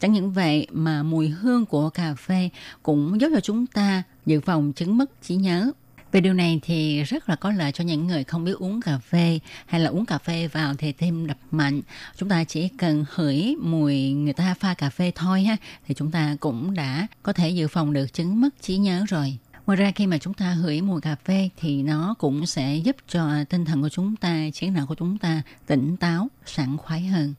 Chẳng những vậy mà mùi hương của cà phê cũng giúp cho chúng ta dự phòng chứng mất trí nhớ. Về điều này thì rất là có lợi cho những người không biết uống cà phê hay là uống cà phê vào thì thêm đập mạnh. Chúng ta chỉ cần hửi mùi người ta pha cà phê thôi ha thì chúng ta cũng đã có thể dự phòng được chứng mất trí nhớ rồi. Ngoài ra khi mà chúng ta hửi mùi cà phê thì nó cũng sẽ giúp cho tinh thần của chúng ta, trí não của chúng ta tỉnh táo, sảng khoái hơn.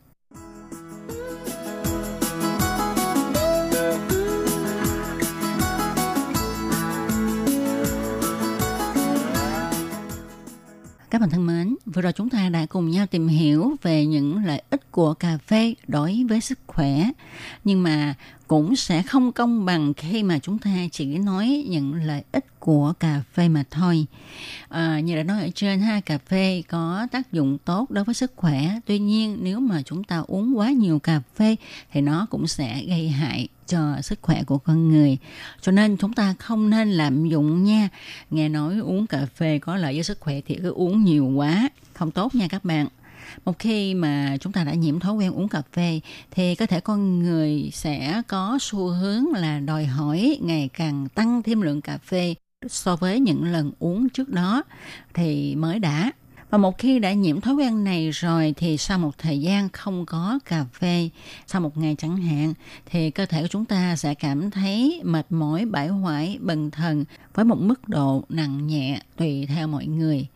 Các bạn thân mến, vừa rồi chúng ta đã cùng nhau tìm hiểu về những lợi ích của cà phê đối với sức khỏe. Nhưng mà cũng sẽ không công bằng khi mà chúng ta chỉ nói những lợi ích của cà phê mà thôi. À, như đã nói ở trên ha, cà phê có tác dụng tốt đối với sức khỏe. Tuy nhiên nếu mà chúng ta uống quá nhiều cà phê thì nó cũng sẽ gây hại cho sức khỏe của con người. Cho nên chúng ta không nên lạm dụng nha. Nghe nói uống cà phê có lợi với sức khỏe thì cứ uống nhiều quá, không tốt nha các bạn một khi mà chúng ta đã nhiễm thói quen uống cà phê thì có thể con người sẽ có xu hướng là đòi hỏi ngày càng tăng thêm lượng cà phê so với những lần uống trước đó thì mới đã. Và một khi đã nhiễm thói quen này rồi thì sau một thời gian không có cà phê, sau một ngày chẳng hạn, thì cơ thể của chúng ta sẽ cảm thấy mệt mỏi, bãi hoại, bần thần với một mức độ nặng nhẹ tùy theo mọi người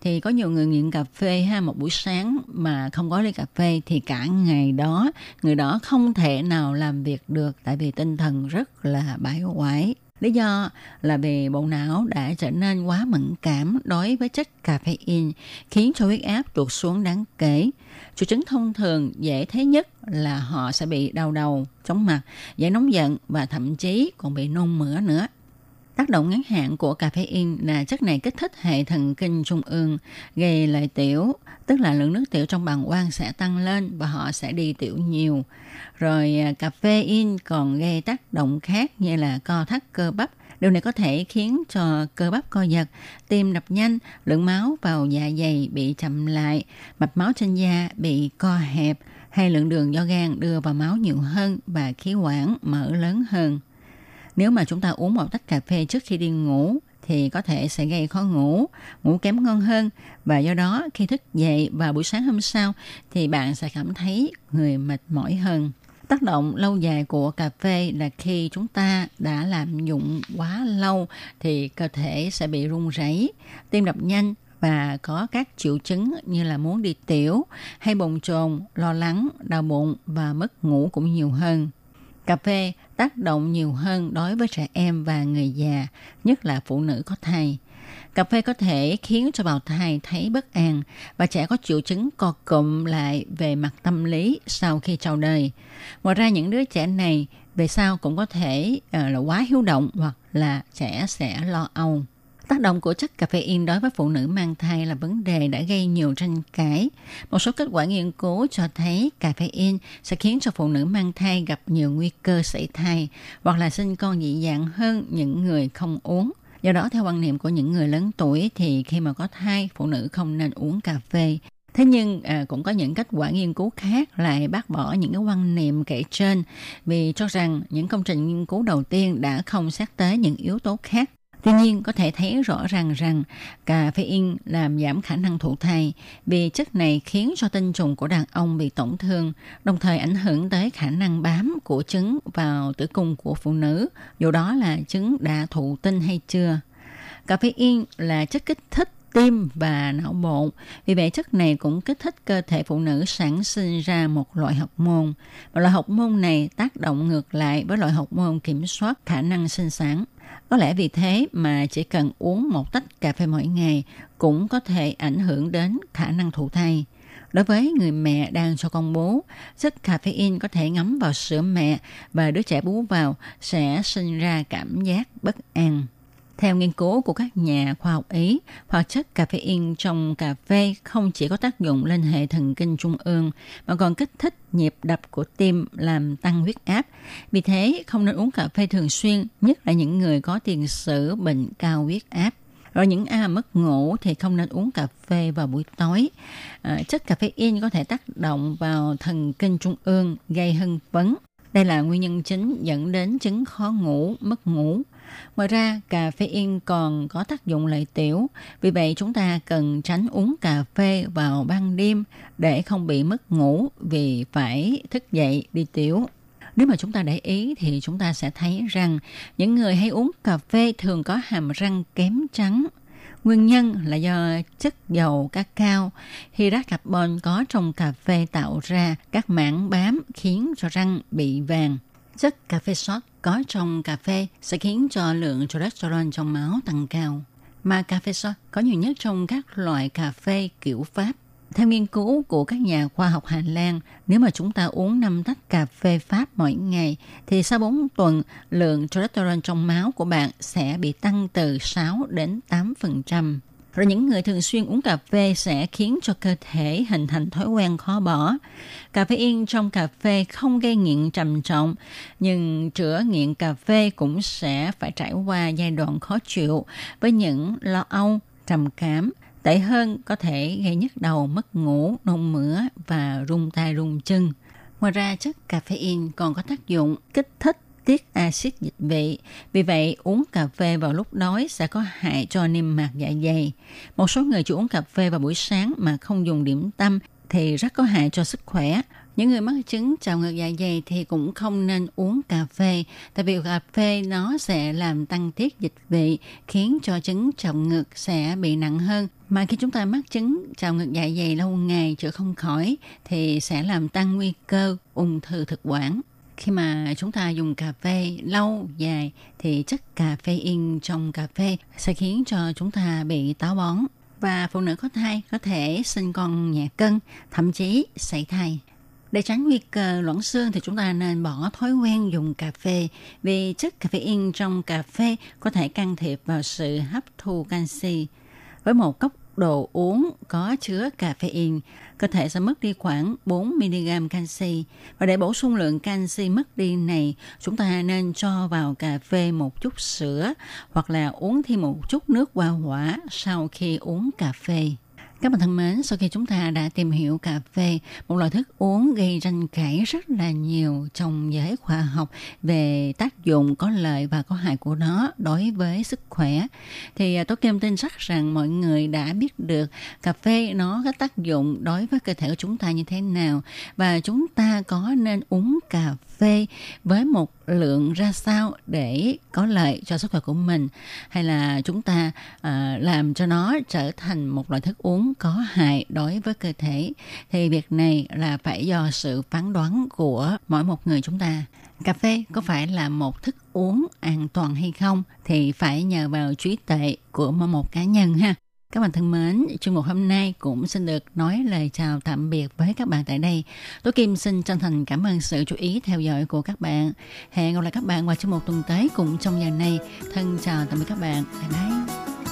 thì có nhiều người nghiện cà phê ha một buổi sáng mà không có ly cà phê thì cả ngày đó người đó không thể nào làm việc được tại vì tinh thần rất là bãi quái Lý do là vì bộ não đã trở nên quá mẫn cảm đối với chất caffeine, khiến cho huyết áp tụt xuống đáng kể. Triệu chứng thông thường dễ thấy nhất là họ sẽ bị đau đầu, chóng mặt, dễ nóng giận và thậm chí còn bị nôn mửa nữa. Tác động ngắn hạn của caffeine là chất này kích thích hệ thần kinh trung ương, gây lợi tiểu, tức là lượng nước tiểu trong bàng quang sẽ tăng lên và họ sẽ đi tiểu nhiều. Rồi à, caffeine còn gây tác động khác như là co thắt cơ bắp. Điều này có thể khiến cho cơ bắp co giật, tim đập nhanh, lượng máu vào dạ dày bị chậm lại, mạch máu trên da bị co hẹp, hay lượng đường do gan đưa vào máu nhiều hơn và khí quản mở lớn hơn. Nếu mà chúng ta uống một tách cà phê trước khi đi ngủ thì có thể sẽ gây khó ngủ, ngủ kém ngon hơn và do đó khi thức dậy vào buổi sáng hôm sau thì bạn sẽ cảm thấy người mệt mỏi hơn. Tác động lâu dài của cà phê là khi chúng ta đã lạm dụng quá lâu thì cơ thể sẽ bị run rẩy, tim đập nhanh và có các triệu chứng như là muốn đi tiểu hay bồn chồn, lo lắng, đau bụng và mất ngủ cũng nhiều hơn. Cà phê tác động nhiều hơn đối với trẻ em và người già, nhất là phụ nữ có thai. Cà phê có thể khiến cho bào thai thấy bất an và trẻ có triệu chứng co cụm lại về mặt tâm lý sau khi chào đời. Ngoài ra những đứa trẻ này về sau cũng có thể uh, là quá hiếu động hoặc là trẻ sẽ lo âu. Tác động của chất caffeine đối với phụ nữ mang thai là vấn đề đã gây nhiều tranh cãi. Một số kết quả nghiên cứu cho thấy caffeine sẽ khiến cho phụ nữ mang thai gặp nhiều nguy cơ sảy thai hoặc là sinh con dị dạng hơn những người không uống. Do đó, theo quan niệm của những người lớn tuổi thì khi mà có thai, phụ nữ không nên uống cà phê. Thế nhưng à, cũng có những kết quả nghiên cứu khác lại bác bỏ những cái quan niệm kể trên vì cho rằng những công trình nghiên cứu đầu tiên đã không xét tới những yếu tố khác Tuy nhiên, có thể thấy rõ ràng rằng cà phê in làm giảm khả năng thụ thai vì chất này khiến cho tinh trùng của đàn ông bị tổn thương, đồng thời ảnh hưởng tới khả năng bám của trứng vào tử cung của phụ nữ, dù đó là trứng đã thụ tinh hay chưa. cà phê in là chất kích thích tim và não bộ. Vì vậy chất này cũng kích thích cơ thể phụ nữ sản sinh ra một loại học môn. Và loại học môn này tác động ngược lại với loại học môn kiểm soát khả năng sinh sản. Có lẽ vì thế mà chỉ cần uống một tách cà phê mỗi ngày cũng có thể ảnh hưởng đến khả năng thụ thai. Đối với người mẹ đang cho con bú, chất caffeine có thể ngấm vào sữa mẹ và đứa trẻ bú vào sẽ sinh ra cảm giác bất an. Theo nghiên cứu của các nhà khoa học Ý, hoạt chất caffeine trong cà phê không chỉ có tác dụng lên hệ thần kinh trung ương mà còn kích thích nhịp đập của tim làm tăng huyết áp. Vì thế, không nên uống cà phê thường xuyên, nhất là những người có tiền sử bệnh cao huyết áp. Rồi những ai mất ngủ thì không nên uống cà phê vào buổi tối. À, chất caffeine có thể tác động vào thần kinh trung ương, gây hưng phấn. Đây là nguyên nhân chính dẫn đến chứng khó ngủ, mất ngủ. Ngoài ra, cà phê in còn có tác dụng lợi tiểu, vì vậy chúng ta cần tránh uống cà phê vào ban đêm để không bị mất ngủ vì phải thức dậy đi tiểu. Nếu mà chúng ta để ý thì chúng ta sẽ thấy rằng những người hay uống cà phê thường có hàm răng kém trắng. Nguyên nhân là do chất dầu cacao, hydrat carbon có trong cà phê tạo ra các mảng bám khiến cho răng bị vàng. Chất cà phê sót có trong cà phê sẽ khiến cho lượng cholesterol trong máu tăng cao. Mà cà phê sót có nhiều nhất trong các loại cà phê kiểu Pháp. Theo nghiên cứu của các nhà khoa học Hà Lan, nếu mà chúng ta uống 5 tách cà phê Pháp mỗi ngày, thì sau 4 tuần, lượng cholesterol trong máu của bạn sẽ bị tăng từ 6 đến 8%. Rồi những người thường xuyên uống cà phê sẽ khiến cho cơ thể hình thành thói quen khó bỏ. Cà phê yên trong cà phê không gây nghiện trầm trọng, nhưng chữa nghiện cà phê cũng sẽ phải trải qua giai đoạn khó chịu với những lo âu, trầm cảm, tệ hơn có thể gây nhức đầu, mất ngủ, nôn mửa và rung tay rung chân. Ngoài ra, chất caffeine còn có tác dụng kích thích tiết axit dịch vị. Vì vậy, uống cà phê vào lúc đói sẽ có hại cho niêm mạc dạ dày. Một số người chỉ uống cà phê vào buổi sáng mà không dùng điểm tâm thì rất có hại cho sức khỏe. Những người mắc chứng trào ngược dạ dày thì cũng không nên uống cà phê, tại vì cà phê nó sẽ làm tăng tiết dịch vị, khiến cho chứng trào ngược sẽ bị nặng hơn. Mà khi chúng ta mắc chứng trào ngược dạ dày lâu ngày chữa không khỏi thì sẽ làm tăng nguy cơ ung thư thực quản khi mà chúng ta dùng cà phê lâu dài thì chất cà phê in trong cà phê sẽ khiến cho chúng ta bị táo bón và phụ nữ có thai có thể sinh con nhẹ cân, thậm chí sảy thai. Để tránh nguy cơ loãng xương thì chúng ta nên bỏ thói quen dùng cà phê vì chất caffeine trong cà phê có thể can thiệp vào sự hấp thu canxi. Với một cốc đồ uống có chứa caffeine, cơ thể sẽ mất đi khoảng 4mg canxi. Và để bổ sung lượng canxi mất đi này, chúng ta nên cho vào cà phê một chút sữa hoặc là uống thêm một chút nước hoa hỏa sau khi uống cà phê. Các bạn thân mến, sau khi chúng ta đã tìm hiểu cà phê, một loại thức uống gây tranh cãi rất là nhiều trong giới khoa học về tác dụng có lợi và có hại của nó đối với sức khỏe, thì à, tôi Kim tin chắc rằng mọi người đã biết được cà phê nó có tác dụng đối với cơ thể của chúng ta như thế nào. Và chúng ta có nên uống cà phê với một lượng ra sao để có lợi cho sức khỏe của mình? Hay là chúng ta à, làm cho nó trở thành một loại thức uống có hại đối với cơ thể? Thì việc này là phải do sự phán đoán của mỗi một người chúng ta. Cà phê có phải là một thức uống an toàn hay không thì phải nhờ vào trí tuệ của mỗi một cá nhân ha các bạn thân mến, chương mục hôm nay cũng xin được nói lời chào tạm biệt với các bạn tại đây. Tôi Kim xin chân thành cảm ơn sự chú ý theo dõi của các bạn. Hẹn gặp lại các bạn vào chương mục tuần tới cùng trong giờ này. Thân chào tạm biệt các bạn. Bye bye.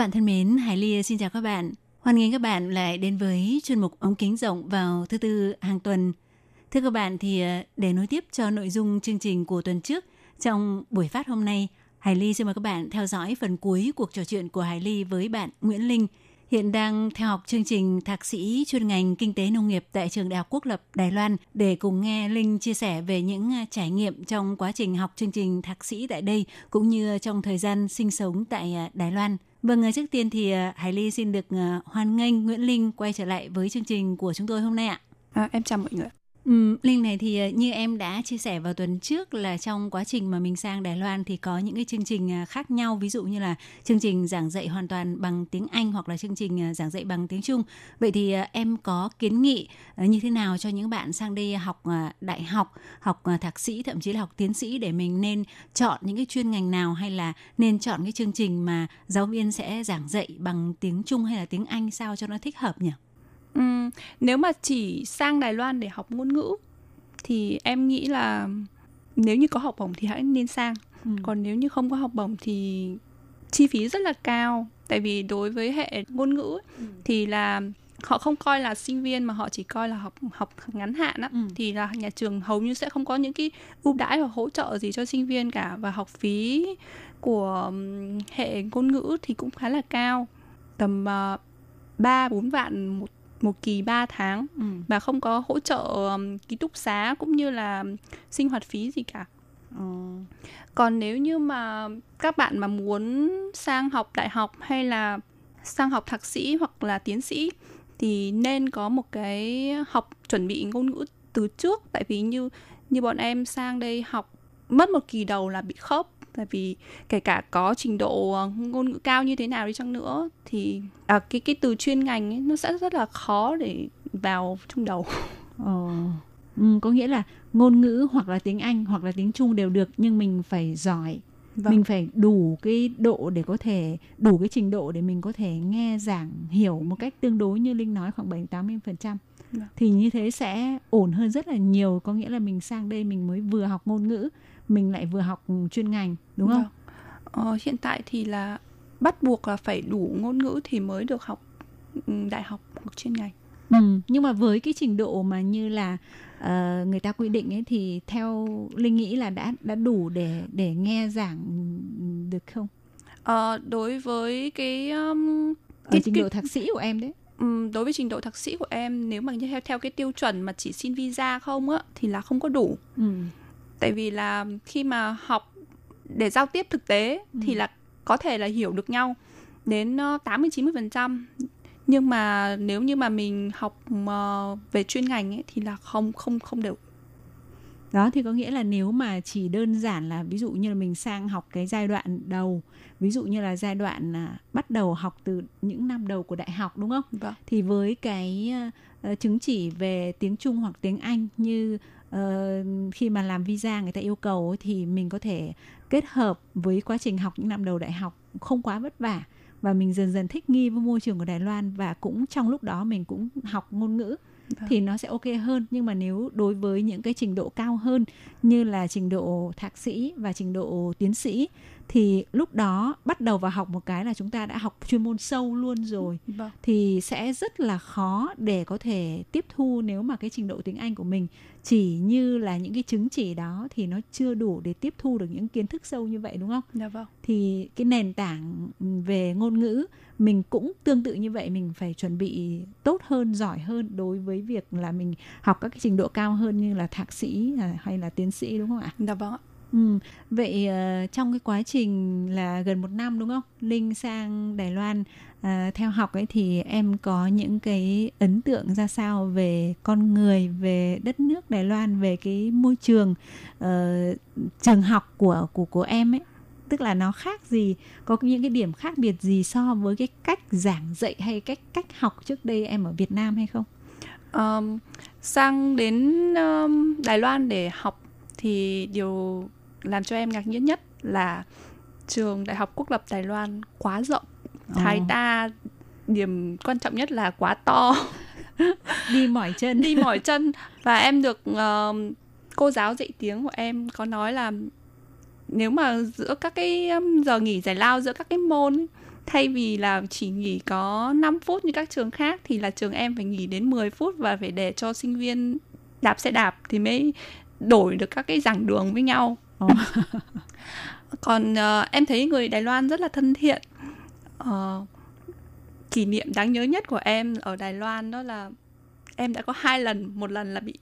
Bạn thân mến, Hải Ly xin chào các bạn. Hoan nghênh các bạn lại đến với chuyên mục ống kính rộng vào thứ tư hàng tuần. Thưa các bạn thì ờ, để nối tiếp cho nội dung chương trình của tuần trước, trong buổi phát hôm nay, Hải Ly xin mời các bạn theo dõi phần cuối cuộc trò chuyện của Hải Ly với bạn Nguyễn Linh, hiện đang theo học chương trình thạc sĩ chuyên ngành kinh tế nông nghiệp tại trường Đại học Quốc lập Đài Loan để cùng nghe Linh chia sẻ về những ờ, trải nghiệm trong quá trình học chương trình thạc sĩ tại đây cũng như trong thời gian sinh sống tại ờ, Đài Loan. Vâng, ờ, trước tiên thì ờ, Hải Ly xin được ờ, hoan nghênh Nguyễn Linh quay trở lại với chương trình của chúng tôi hôm nay ạ. À, em chào mọi người. Ừ, Linh này thì ờ, như em đã chia sẻ vào tuần trước là trong quá trình mà mình sang Đài Loan thì có những cái chương trình ờ, khác nhau ví dụ như là chương trình giảng dạy hoàn toàn bằng tiếng Anh hoặc là chương trình ờ, giảng dạy bằng tiếng Trung. Vậy thì em có kiến nghị như thế nào cho những bạn sang đây học đại học, học thạc sĩ thậm chí là học tiến sĩ để mình nên chọn những cái chuyên ngành nào hay là nên chọn cái chương trình mà giáo viên sẽ giảng dạy bằng tiếng Trung hay là tiếng Anh sao cho nó thích hợp nhỉ? Um, nếu mà chỉ sang Đài Loan để học ngôn ngữ thì em nghĩ là nếu như có học bổng thì hãy nên sang. Ừ. Còn nếu như không có học bổng thì chi phí rất là cao. Tại vì đối với hệ ngôn ngữ ừ. thì là họ không coi là sinh viên mà họ chỉ coi là học học ngắn hạn á ừ. thì là nhà trường hầu như sẽ không có những cái ưu đãi hoặc hỗ trợ gì cho sinh viên cả và học phí của hệ ngôn ngữ thì cũng khá là cao tầm ờ, ba uh, bốn vạn một một kỳ 3 tháng ừ. mà không có hỗ trợ um, ký túc xá cũng như là sinh hoạt phí gì cả. Ừ. Còn nếu như mà các bạn mà muốn sang học đại học hay là sang học thạc sĩ hoặc là tiến sĩ thì nên có một cái học chuẩn bị ngôn ngữ từ trước tại vì như như bọn em sang đây học mất một kỳ đầu là bị khớp tại vì kể cả có trình độ ờ, ngôn ngữ cao như thế nào đi chăng nữa thì à, cái cái từ chuyên ngành ấy, nó sẽ rất là khó để vào trong đầu ờ. ừ, có nghĩa là ngôn ngữ hoặc là tiếng Anh hoặc là tiếng Trung đều được nhưng mình phải giỏi Vâng. mình phải đủ cái độ để có thể đủ cái trình độ để mình có thể nghe giảng hiểu một cách tương đối như linh nói khoảng bảy tám mươi phần trăm vâng. thì như thế sẽ ổn hơn rất là nhiều có nghĩa là mình sang đây mình mới vừa học ngôn ngữ mình lại vừa học chuyên ngành đúng không? Vâng. Ờ, hiện tại thì là bắt buộc là phải đủ ngôn ngữ thì mới được học ừ, đại học hoặc chuyên ngành. Ừ, nhưng mà với cái trình độ mà như là uh, người ta quy định ấy thì theo linh nghĩ là đã đã đủ để để nghe giảng được không? Ờ, đối với cái um, Ở cái trình độ thạc sĩ của em đấy um, đối với trình độ thạc sĩ của em nếu mà theo theo cái tiêu chuẩn mà chỉ xin visa không á thì là không có đủ. Ừ tại vì là khi mà học để giao tiếp thực tế ừ. thì là có thể là hiểu được nhau đến 80 90 phần trăm nhưng mà nếu như mà mình học uh, về chuyên ngành ấy, thì là không không không đều đó thì có nghĩa là nếu mà chỉ đơn giản là ví dụ như là mình sang học cái giai đoạn đầu ví dụ như là giai đoạn à, bắt đầu học từ những năm đầu của đại học đúng không vâng. thì với cái uh, chứng chỉ về tiếng trung hoặc tiếng anh như uh, khi mà làm visa người ta yêu cầu thì mình có thể kết hợp với quá trình học những năm đầu đại học không quá vất vả và mình dần dần thích nghi với môi trường của Đài Loan và cũng trong lúc đó mình cũng học ngôn ngữ vâng. thì nó sẽ ok hơn nhưng mà nếu đối với những cái trình độ cao hơn như là trình độ thạc sĩ và trình độ tiến sĩ thì lúc đó bắt đầu vào học một cái là chúng ta đã học chuyên môn sâu luôn rồi vâng. thì sẽ rất là khó để có thể tiếp thu nếu mà cái trình độ tiếng Anh của mình chỉ như là những cái chứng chỉ đó thì nó chưa đủ để tiếp thu được những kiến thức sâu như vậy đúng không? Dạ vâng. Thì cái nền tảng về ngôn ngữ mình cũng tương tự như vậy mình phải chuẩn bị tốt hơn giỏi hơn đối với việc là mình học các cái trình độ cao hơn như là thạc sĩ à, hay là tiến sĩ đúng không ạ? Dạ vâng ạ. Ừ, vậy uh, trong cái quá trình là gần một năm đúng không? Linh sang Đài Loan uh, theo học ấy thì em có những cái ấn tượng ra sao về con người, về đất nước Đài Loan, về cái môi trường uh, trường học của của của em ấy? tức là nó khác gì có những cái điểm khác biệt gì so với cái cách giảng dạy hay cách cách học trước đây em ở Việt Nam hay không um, sang đến um, Đài Loan để học thì điều làm cho em ngạc nhiên nhất là trường Đại học Quốc lập Đài Loan quá rộng. Thái ta điểm quan trọng nhất là quá to, đi mỏi chân đi mỏi chân và em được uh, cô giáo dạy tiếng của em có nói là nếu mà giữa các cái giờ nghỉ giải lao giữa các cái môn thay vì là chỉ nghỉ có 5 phút như các trường khác thì là trường em phải nghỉ đến 10 phút và phải để cho sinh viên đạp xe đạp thì mới đổi được các cái giảng đường với nhau. Còn ờ, em thấy người Đài Loan rất là thân thiện. Ờ, kỷ niệm đáng nhớ nhất của em ở Đài Loan đó là em đã có hai lần, một lần là bị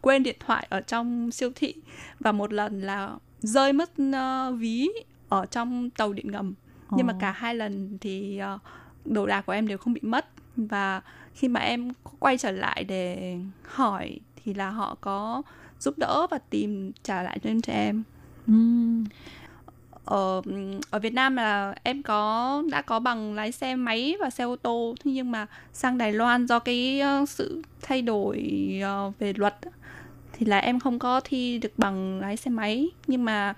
quên điện thoại ở trong siêu thị và một lần là rơi mất ờ, ví ở trong tàu điện ngầm. Nhưng mà cả hai lần thì ờ, đồ đạc của em đều không bị mất và khi mà em quay trở lại để hỏi thì là họ có giúp đỡ và tìm trả lại cho em Ừm. ở ở Việt Nam là em có đã có bằng lái xe máy và xe ô tô nhưng mà sang Đài Loan do cái ờ, sự thay đổi ờ, về luật thì là em không có thi được bằng lái xe máy nhưng mà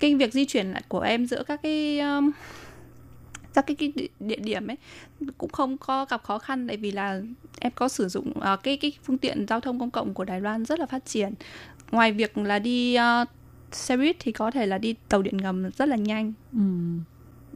cái việc di chuyển lại của em giữa các cái um, các cái, cái địa điểm ấy cũng không có gặp khó khăn tại vì là em có sử dụng uh, cái cái phương tiện giao thông công cộng của Đài Loan rất là phát triển ngoài việc là đi uh, xe buýt thì có thể là đi tàu điện ngầm rất là nhanh Ừ.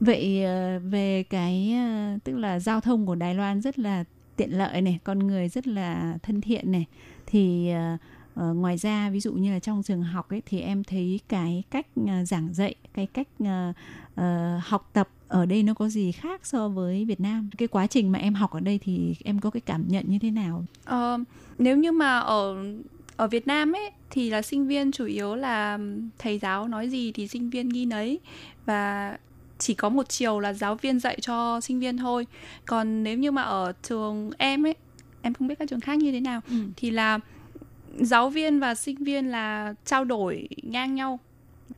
Vậy uh, về cái uh, tức là giao thông của Đài Loan rất là tiện lợi này, con người rất là thân thiện này. Thì uh, ờ, ngoài ra ví dụ như là trong trường học ấy thì em thấy cái cách ờ, giảng dạy, cái cách ờ, ờ, học tập ở đây nó có gì khác so với Việt Nam? Cái quá trình mà em học ở đây thì em có cái cảm nhận như thế nào? Ờ, nếu như mà ở ở Việt Nam ấy thì là sinh viên chủ yếu là thầy giáo nói gì thì sinh viên ghi nấy và chỉ có một chiều là giáo viên dạy cho sinh viên thôi. Còn nếu như mà ở trường em ấy, em không biết các trường khác như thế nào thì là giáo viên và sinh viên là trao đổi ngang nhau.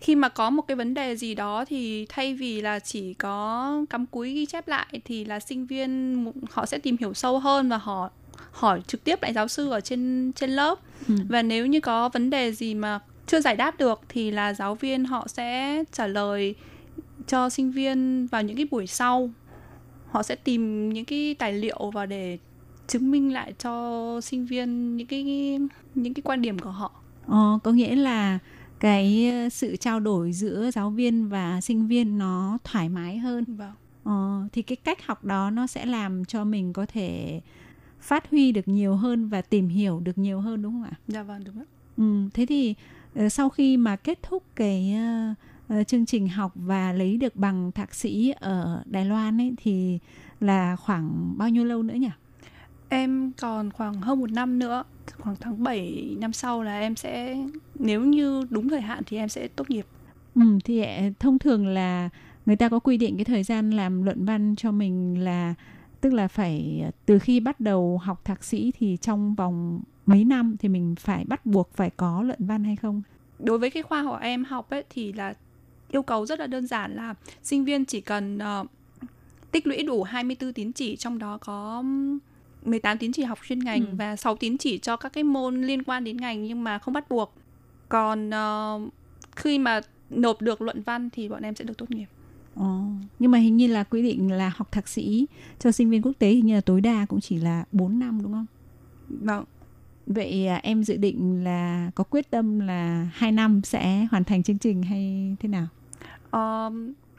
Khi mà có một cái vấn đề gì đó thì thay vì là chỉ có cắm cúi ghi chép lại thì là sinh viên họ sẽ tìm hiểu sâu hơn và họ hỏi trực tiếp lại giáo sư ở trên trên lớp. Ừ. và nếu như có vấn đề gì mà chưa giải đáp được thì là giáo viên họ sẽ trả lời cho sinh viên vào những cái buổi sau. Họ sẽ tìm những cái tài liệu và để chứng minh lại cho sinh viên những cái những cái quan điểm của họ Ờ, có nghĩa là cái ờ, sự trao đổi giữa giáo viên và sinh viên nó thoải mái hơn. vâng Ờ, thì cái cách học đó nó sẽ làm cho mình có thể phát huy được nhiều hơn và tìm hiểu được nhiều hơn đúng không ạ? dạ vâng đúng ạ Ừ, thế thì ờ, sau khi mà kết thúc cái ờ, chương trình học và lấy được bằng thạc sĩ ở Đài Loan ấy thì là khoảng bao nhiêu lâu nữa nhỉ? Em còn khoảng hơn một năm nữa Khoảng tháng 7 năm sau là em sẽ Nếu như đúng thời hạn thì em sẽ tốt nghiệp Ừ, thì ờ, thông thường là người ta có quy định cái thời gian làm luận văn cho mình là tức là phải ờ, từ khi bắt đầu học thạc sĩ thì trong vòng mấy năm thì mình phải bắt buộc phải có luận văn hay không? Đối với cái khoa của em học ấy Thì là yêu cầu rất là đơn giản là Sinh viên chỉ cần ờ, tích lũy đủ 24 tín chỉ Trong đó có 18 tín chỉ học chuyên ngành Ừ. Và 6 tín chỉ cho các cái môn liên quan đến ngành Nhưng mà không bắt buộc Còn ờ, khi mà nộp được luận văn thì bọn em sẽ được tốt nghiệp Ồ, nhưng mà hình như là quy định là học thạc sĩ cho sinh viên quốc tế hình như là tối đa cũng chỉ là 4 năm đúng không? Vâng Vậy à, em dự định là có quyết tâm là 2 năm sẽ hoàn thành chương trình hay thế nào? Ờ,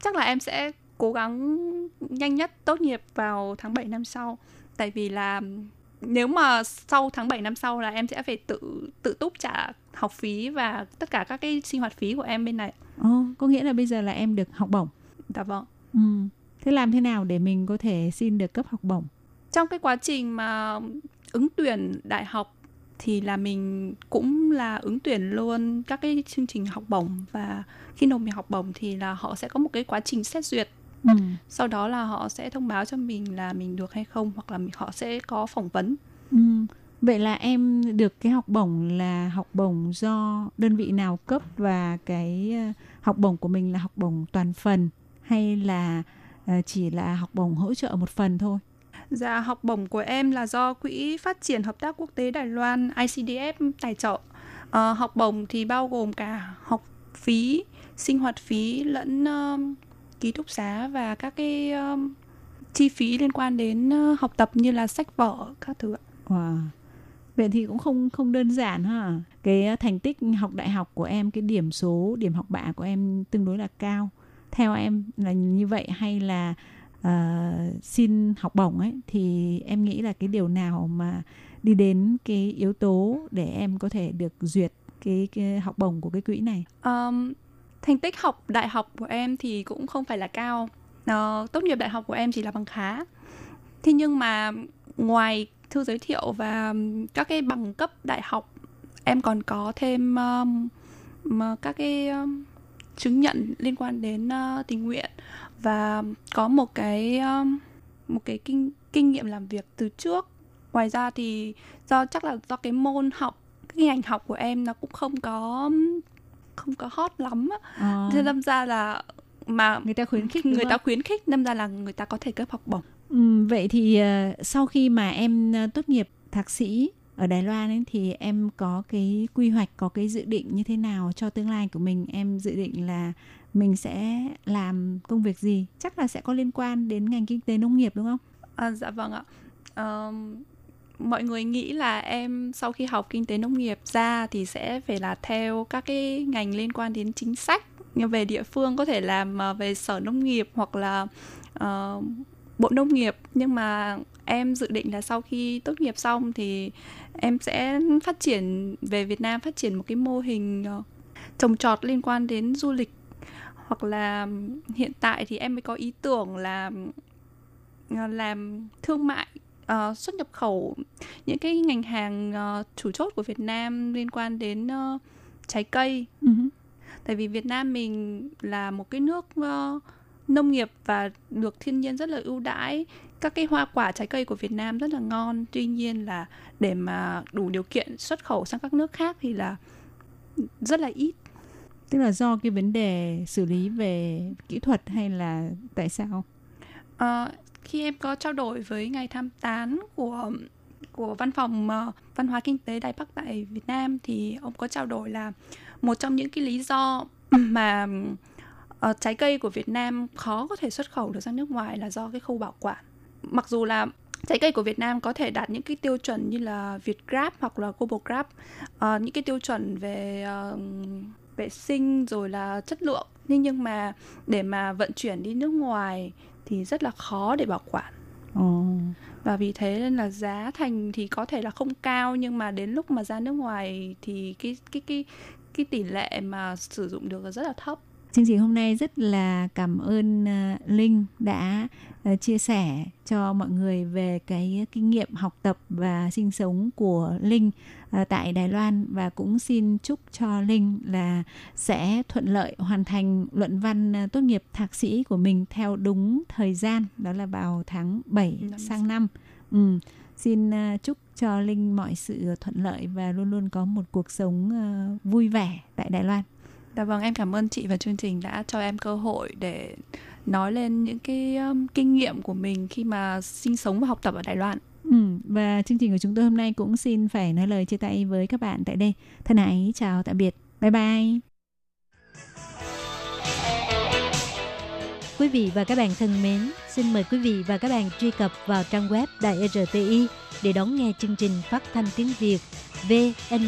chắc là em sẽ cố gắng nhanh nhất tốt nghiệp vào tháng 7 năm sau tại vì là nếu mà sau tháng 7 năm sau là em sẽ phải tự tự túc trả học phí và tất cả các cái sinh hoạt phí của em bên này. Ồ, có nghĩa là bây giờ là em được học bổng. Dạ vâng. Ừ. Thế làm thế nào để mình có thể xin được cấp học bổng? Trong cái quá trình mà ứng tuyển đại học thì là mình cũng là ứng tuyển luôn các cái chương trình học bổng và khi nộp mình học bổng thì là họ sẽ có một cái quá trình xét duyệt Ừ. sau đó là họ sẽ thông báo cho mình là mình được hay không hoặc là họ sẽ có phỏng vấn Ừ. Vậy là em được cái học bổng là học bổng do đơn vị nào cấp và cái ờ, học bổng của mình là học bổng toàn phần hay là ờ, chỉ là học bổng hỗ trợ một phần thôi? Dạ, học bổng của em là do Quỹ Phát triển Hợp tác Quốc tế Đài Loan ICDF tài trợ. Ờ, học bổng thì bao gồm cả học phí, sinh hoạt phí lẫn um, ký túc xá và các cái um, chi phí liên quan đến uh, học tập như là sách vở các thứ ạ. Wow. Vậy thì cũng không không đơn giản ha. Cái ờ, thành tích học đại học của em, cái điểm số, điểm học bạ của em tương đối là cao. Theo em là như vậy hay là uh, xin học bổng ấy thì em nghĩ là cái điều nào mà đi đến cái yếu tố để em có thể được duyệt cái, cái học bổng của cái quỹ này? Um, thành tích học đại học của em thì cũng không phải là cao. Uh, tốt nghiệp đại học của em chỉ là bằng khá. Thế nhưng mà ngoài thư giới thiệu và các cái bằng cấp đại học em còn có thêm um, các cái um, chứng nhận liên quan đến uh, tình nguyện và có một cái um, một cái kinh kinh nghiệm làm việc từ trước ngoài ra thì do chắc là do cái môn học cái ngành học của em nó cũng không có um, không có hot lắm à. thế đâm ra là mà người ta khuyến khích người ta khuyến khích đâm ra là người ta có thể cấp học bổng Ừ, vậy thì uh, sau khi mà em uh, tốt nghiệp thạc sĩ ở Đài Loan ấy, thì em có cái quy hoạch, có cái dự định như thế nào cho tương lai của mình? Em dự định là mình sẽ làm công việc gì? Chắc là sẽ có liên quan đến ngành kinh tế nông nghiệp đúng không? À, dạ vâng ạ. Um, mọi người nghĩ là em sau khi học kinh tế nông nghiệp ra thì sẽ phải là theo các cái ngành liên quan đến chính sách về địa phương có thể làm ờ, về sở nông nghiệp hoặc là uh, bộ nông nghiệp. Nhưng mà em dự định là sau khi tốt nghiệp xong thì em sẽ phát triển về Việt Nam phát triển một cái mô hình ờ, trồng trọt liên quan đến du lịch. Hoặc là hiện tại thì em mới có ý tưởng là làm thương mại uh, xuất nhập khẩu những cái ngành hàng uh, chủ chốt của Việt Nam liên quan đến uh, trái cây. Uh-huh. Tại vì Việt Nam mình là một cái nước uh, nông nghiệp và được thiên nhiên rất là ưu đãi các cái hoa quả trái cây của Việt Nam rất là ngon tuy nhiên là để mà đủ điều kiện xuất khẩu sang các nước khác thì là rất là ít tức là do cái vấn đề xử lý về kỹ thuật hay là tại sao à, khi em có trao đổi với ngài tham tán của của văn phòng uh, văn hóa kinh tế Đài Bắc tại Việt Nam thì ông có trao đổi là một trong những cái lý do mà uh, trái cây của Việt Nam khó có thể xuất khẩu được sang nước ngoài là do cái khâu bảo quản. Mặc dù là trái cây của Việt Nam có thể đạt những cái tiêu chuẩn như là Việt Grab hoặc là Global Grab uh, ờ, những cái tiêu chuẩn về uh, vệ sinh rồi là chất lượng. Nhưng nhưng mà để mà vận chuyển đi nước ngoài thì rất là khó để bảo quản oh. và vì thế nên là giá thành thì có thể là không cao nhưng mà đến lúc mà ra nước ngoài thì cái cái cái cái tỷ lệ mà sử dụng được là rất là thấp Chương trình hôm nay rất là cảm ơn uh, Linh đã uh, chia sẻ cho mọi người về cái kinh nghiệm học tập và sinh sống của Linh uh, tại Đài Loan và cũng xin chúc cho Linh là sẽ thuận lợi hoàn thành luận văn tốt nghiệp thạc sĩ của mình theo đúng thời gian đó là vào tháng 7 Năm sang năm. Ừ. Xin chúc cho Linh mọi sự thuận lợi và luôn luôn có một cuộc sống vui vẻ tại Đài Loan. Dạ vâng, em cảm ơn chị và chương trình đã cho em cơ hội để nói lên những cái um, kinh nghiệm của mình khi mà sinh sống và học tập ở Đài Loan. Ừ, và chương trình của chúng tôi hôm nay cũng xin phải nói lời chia tay với các bạn tại đây. Thân ái chào tạm biệt. Bye bye. Quý vị và các bạn thân mến, xin mời quý vị và các bạn truy cập vào trang web Đài RTI để đón nghe chương trình phát thanh tiếng Việt vn.rti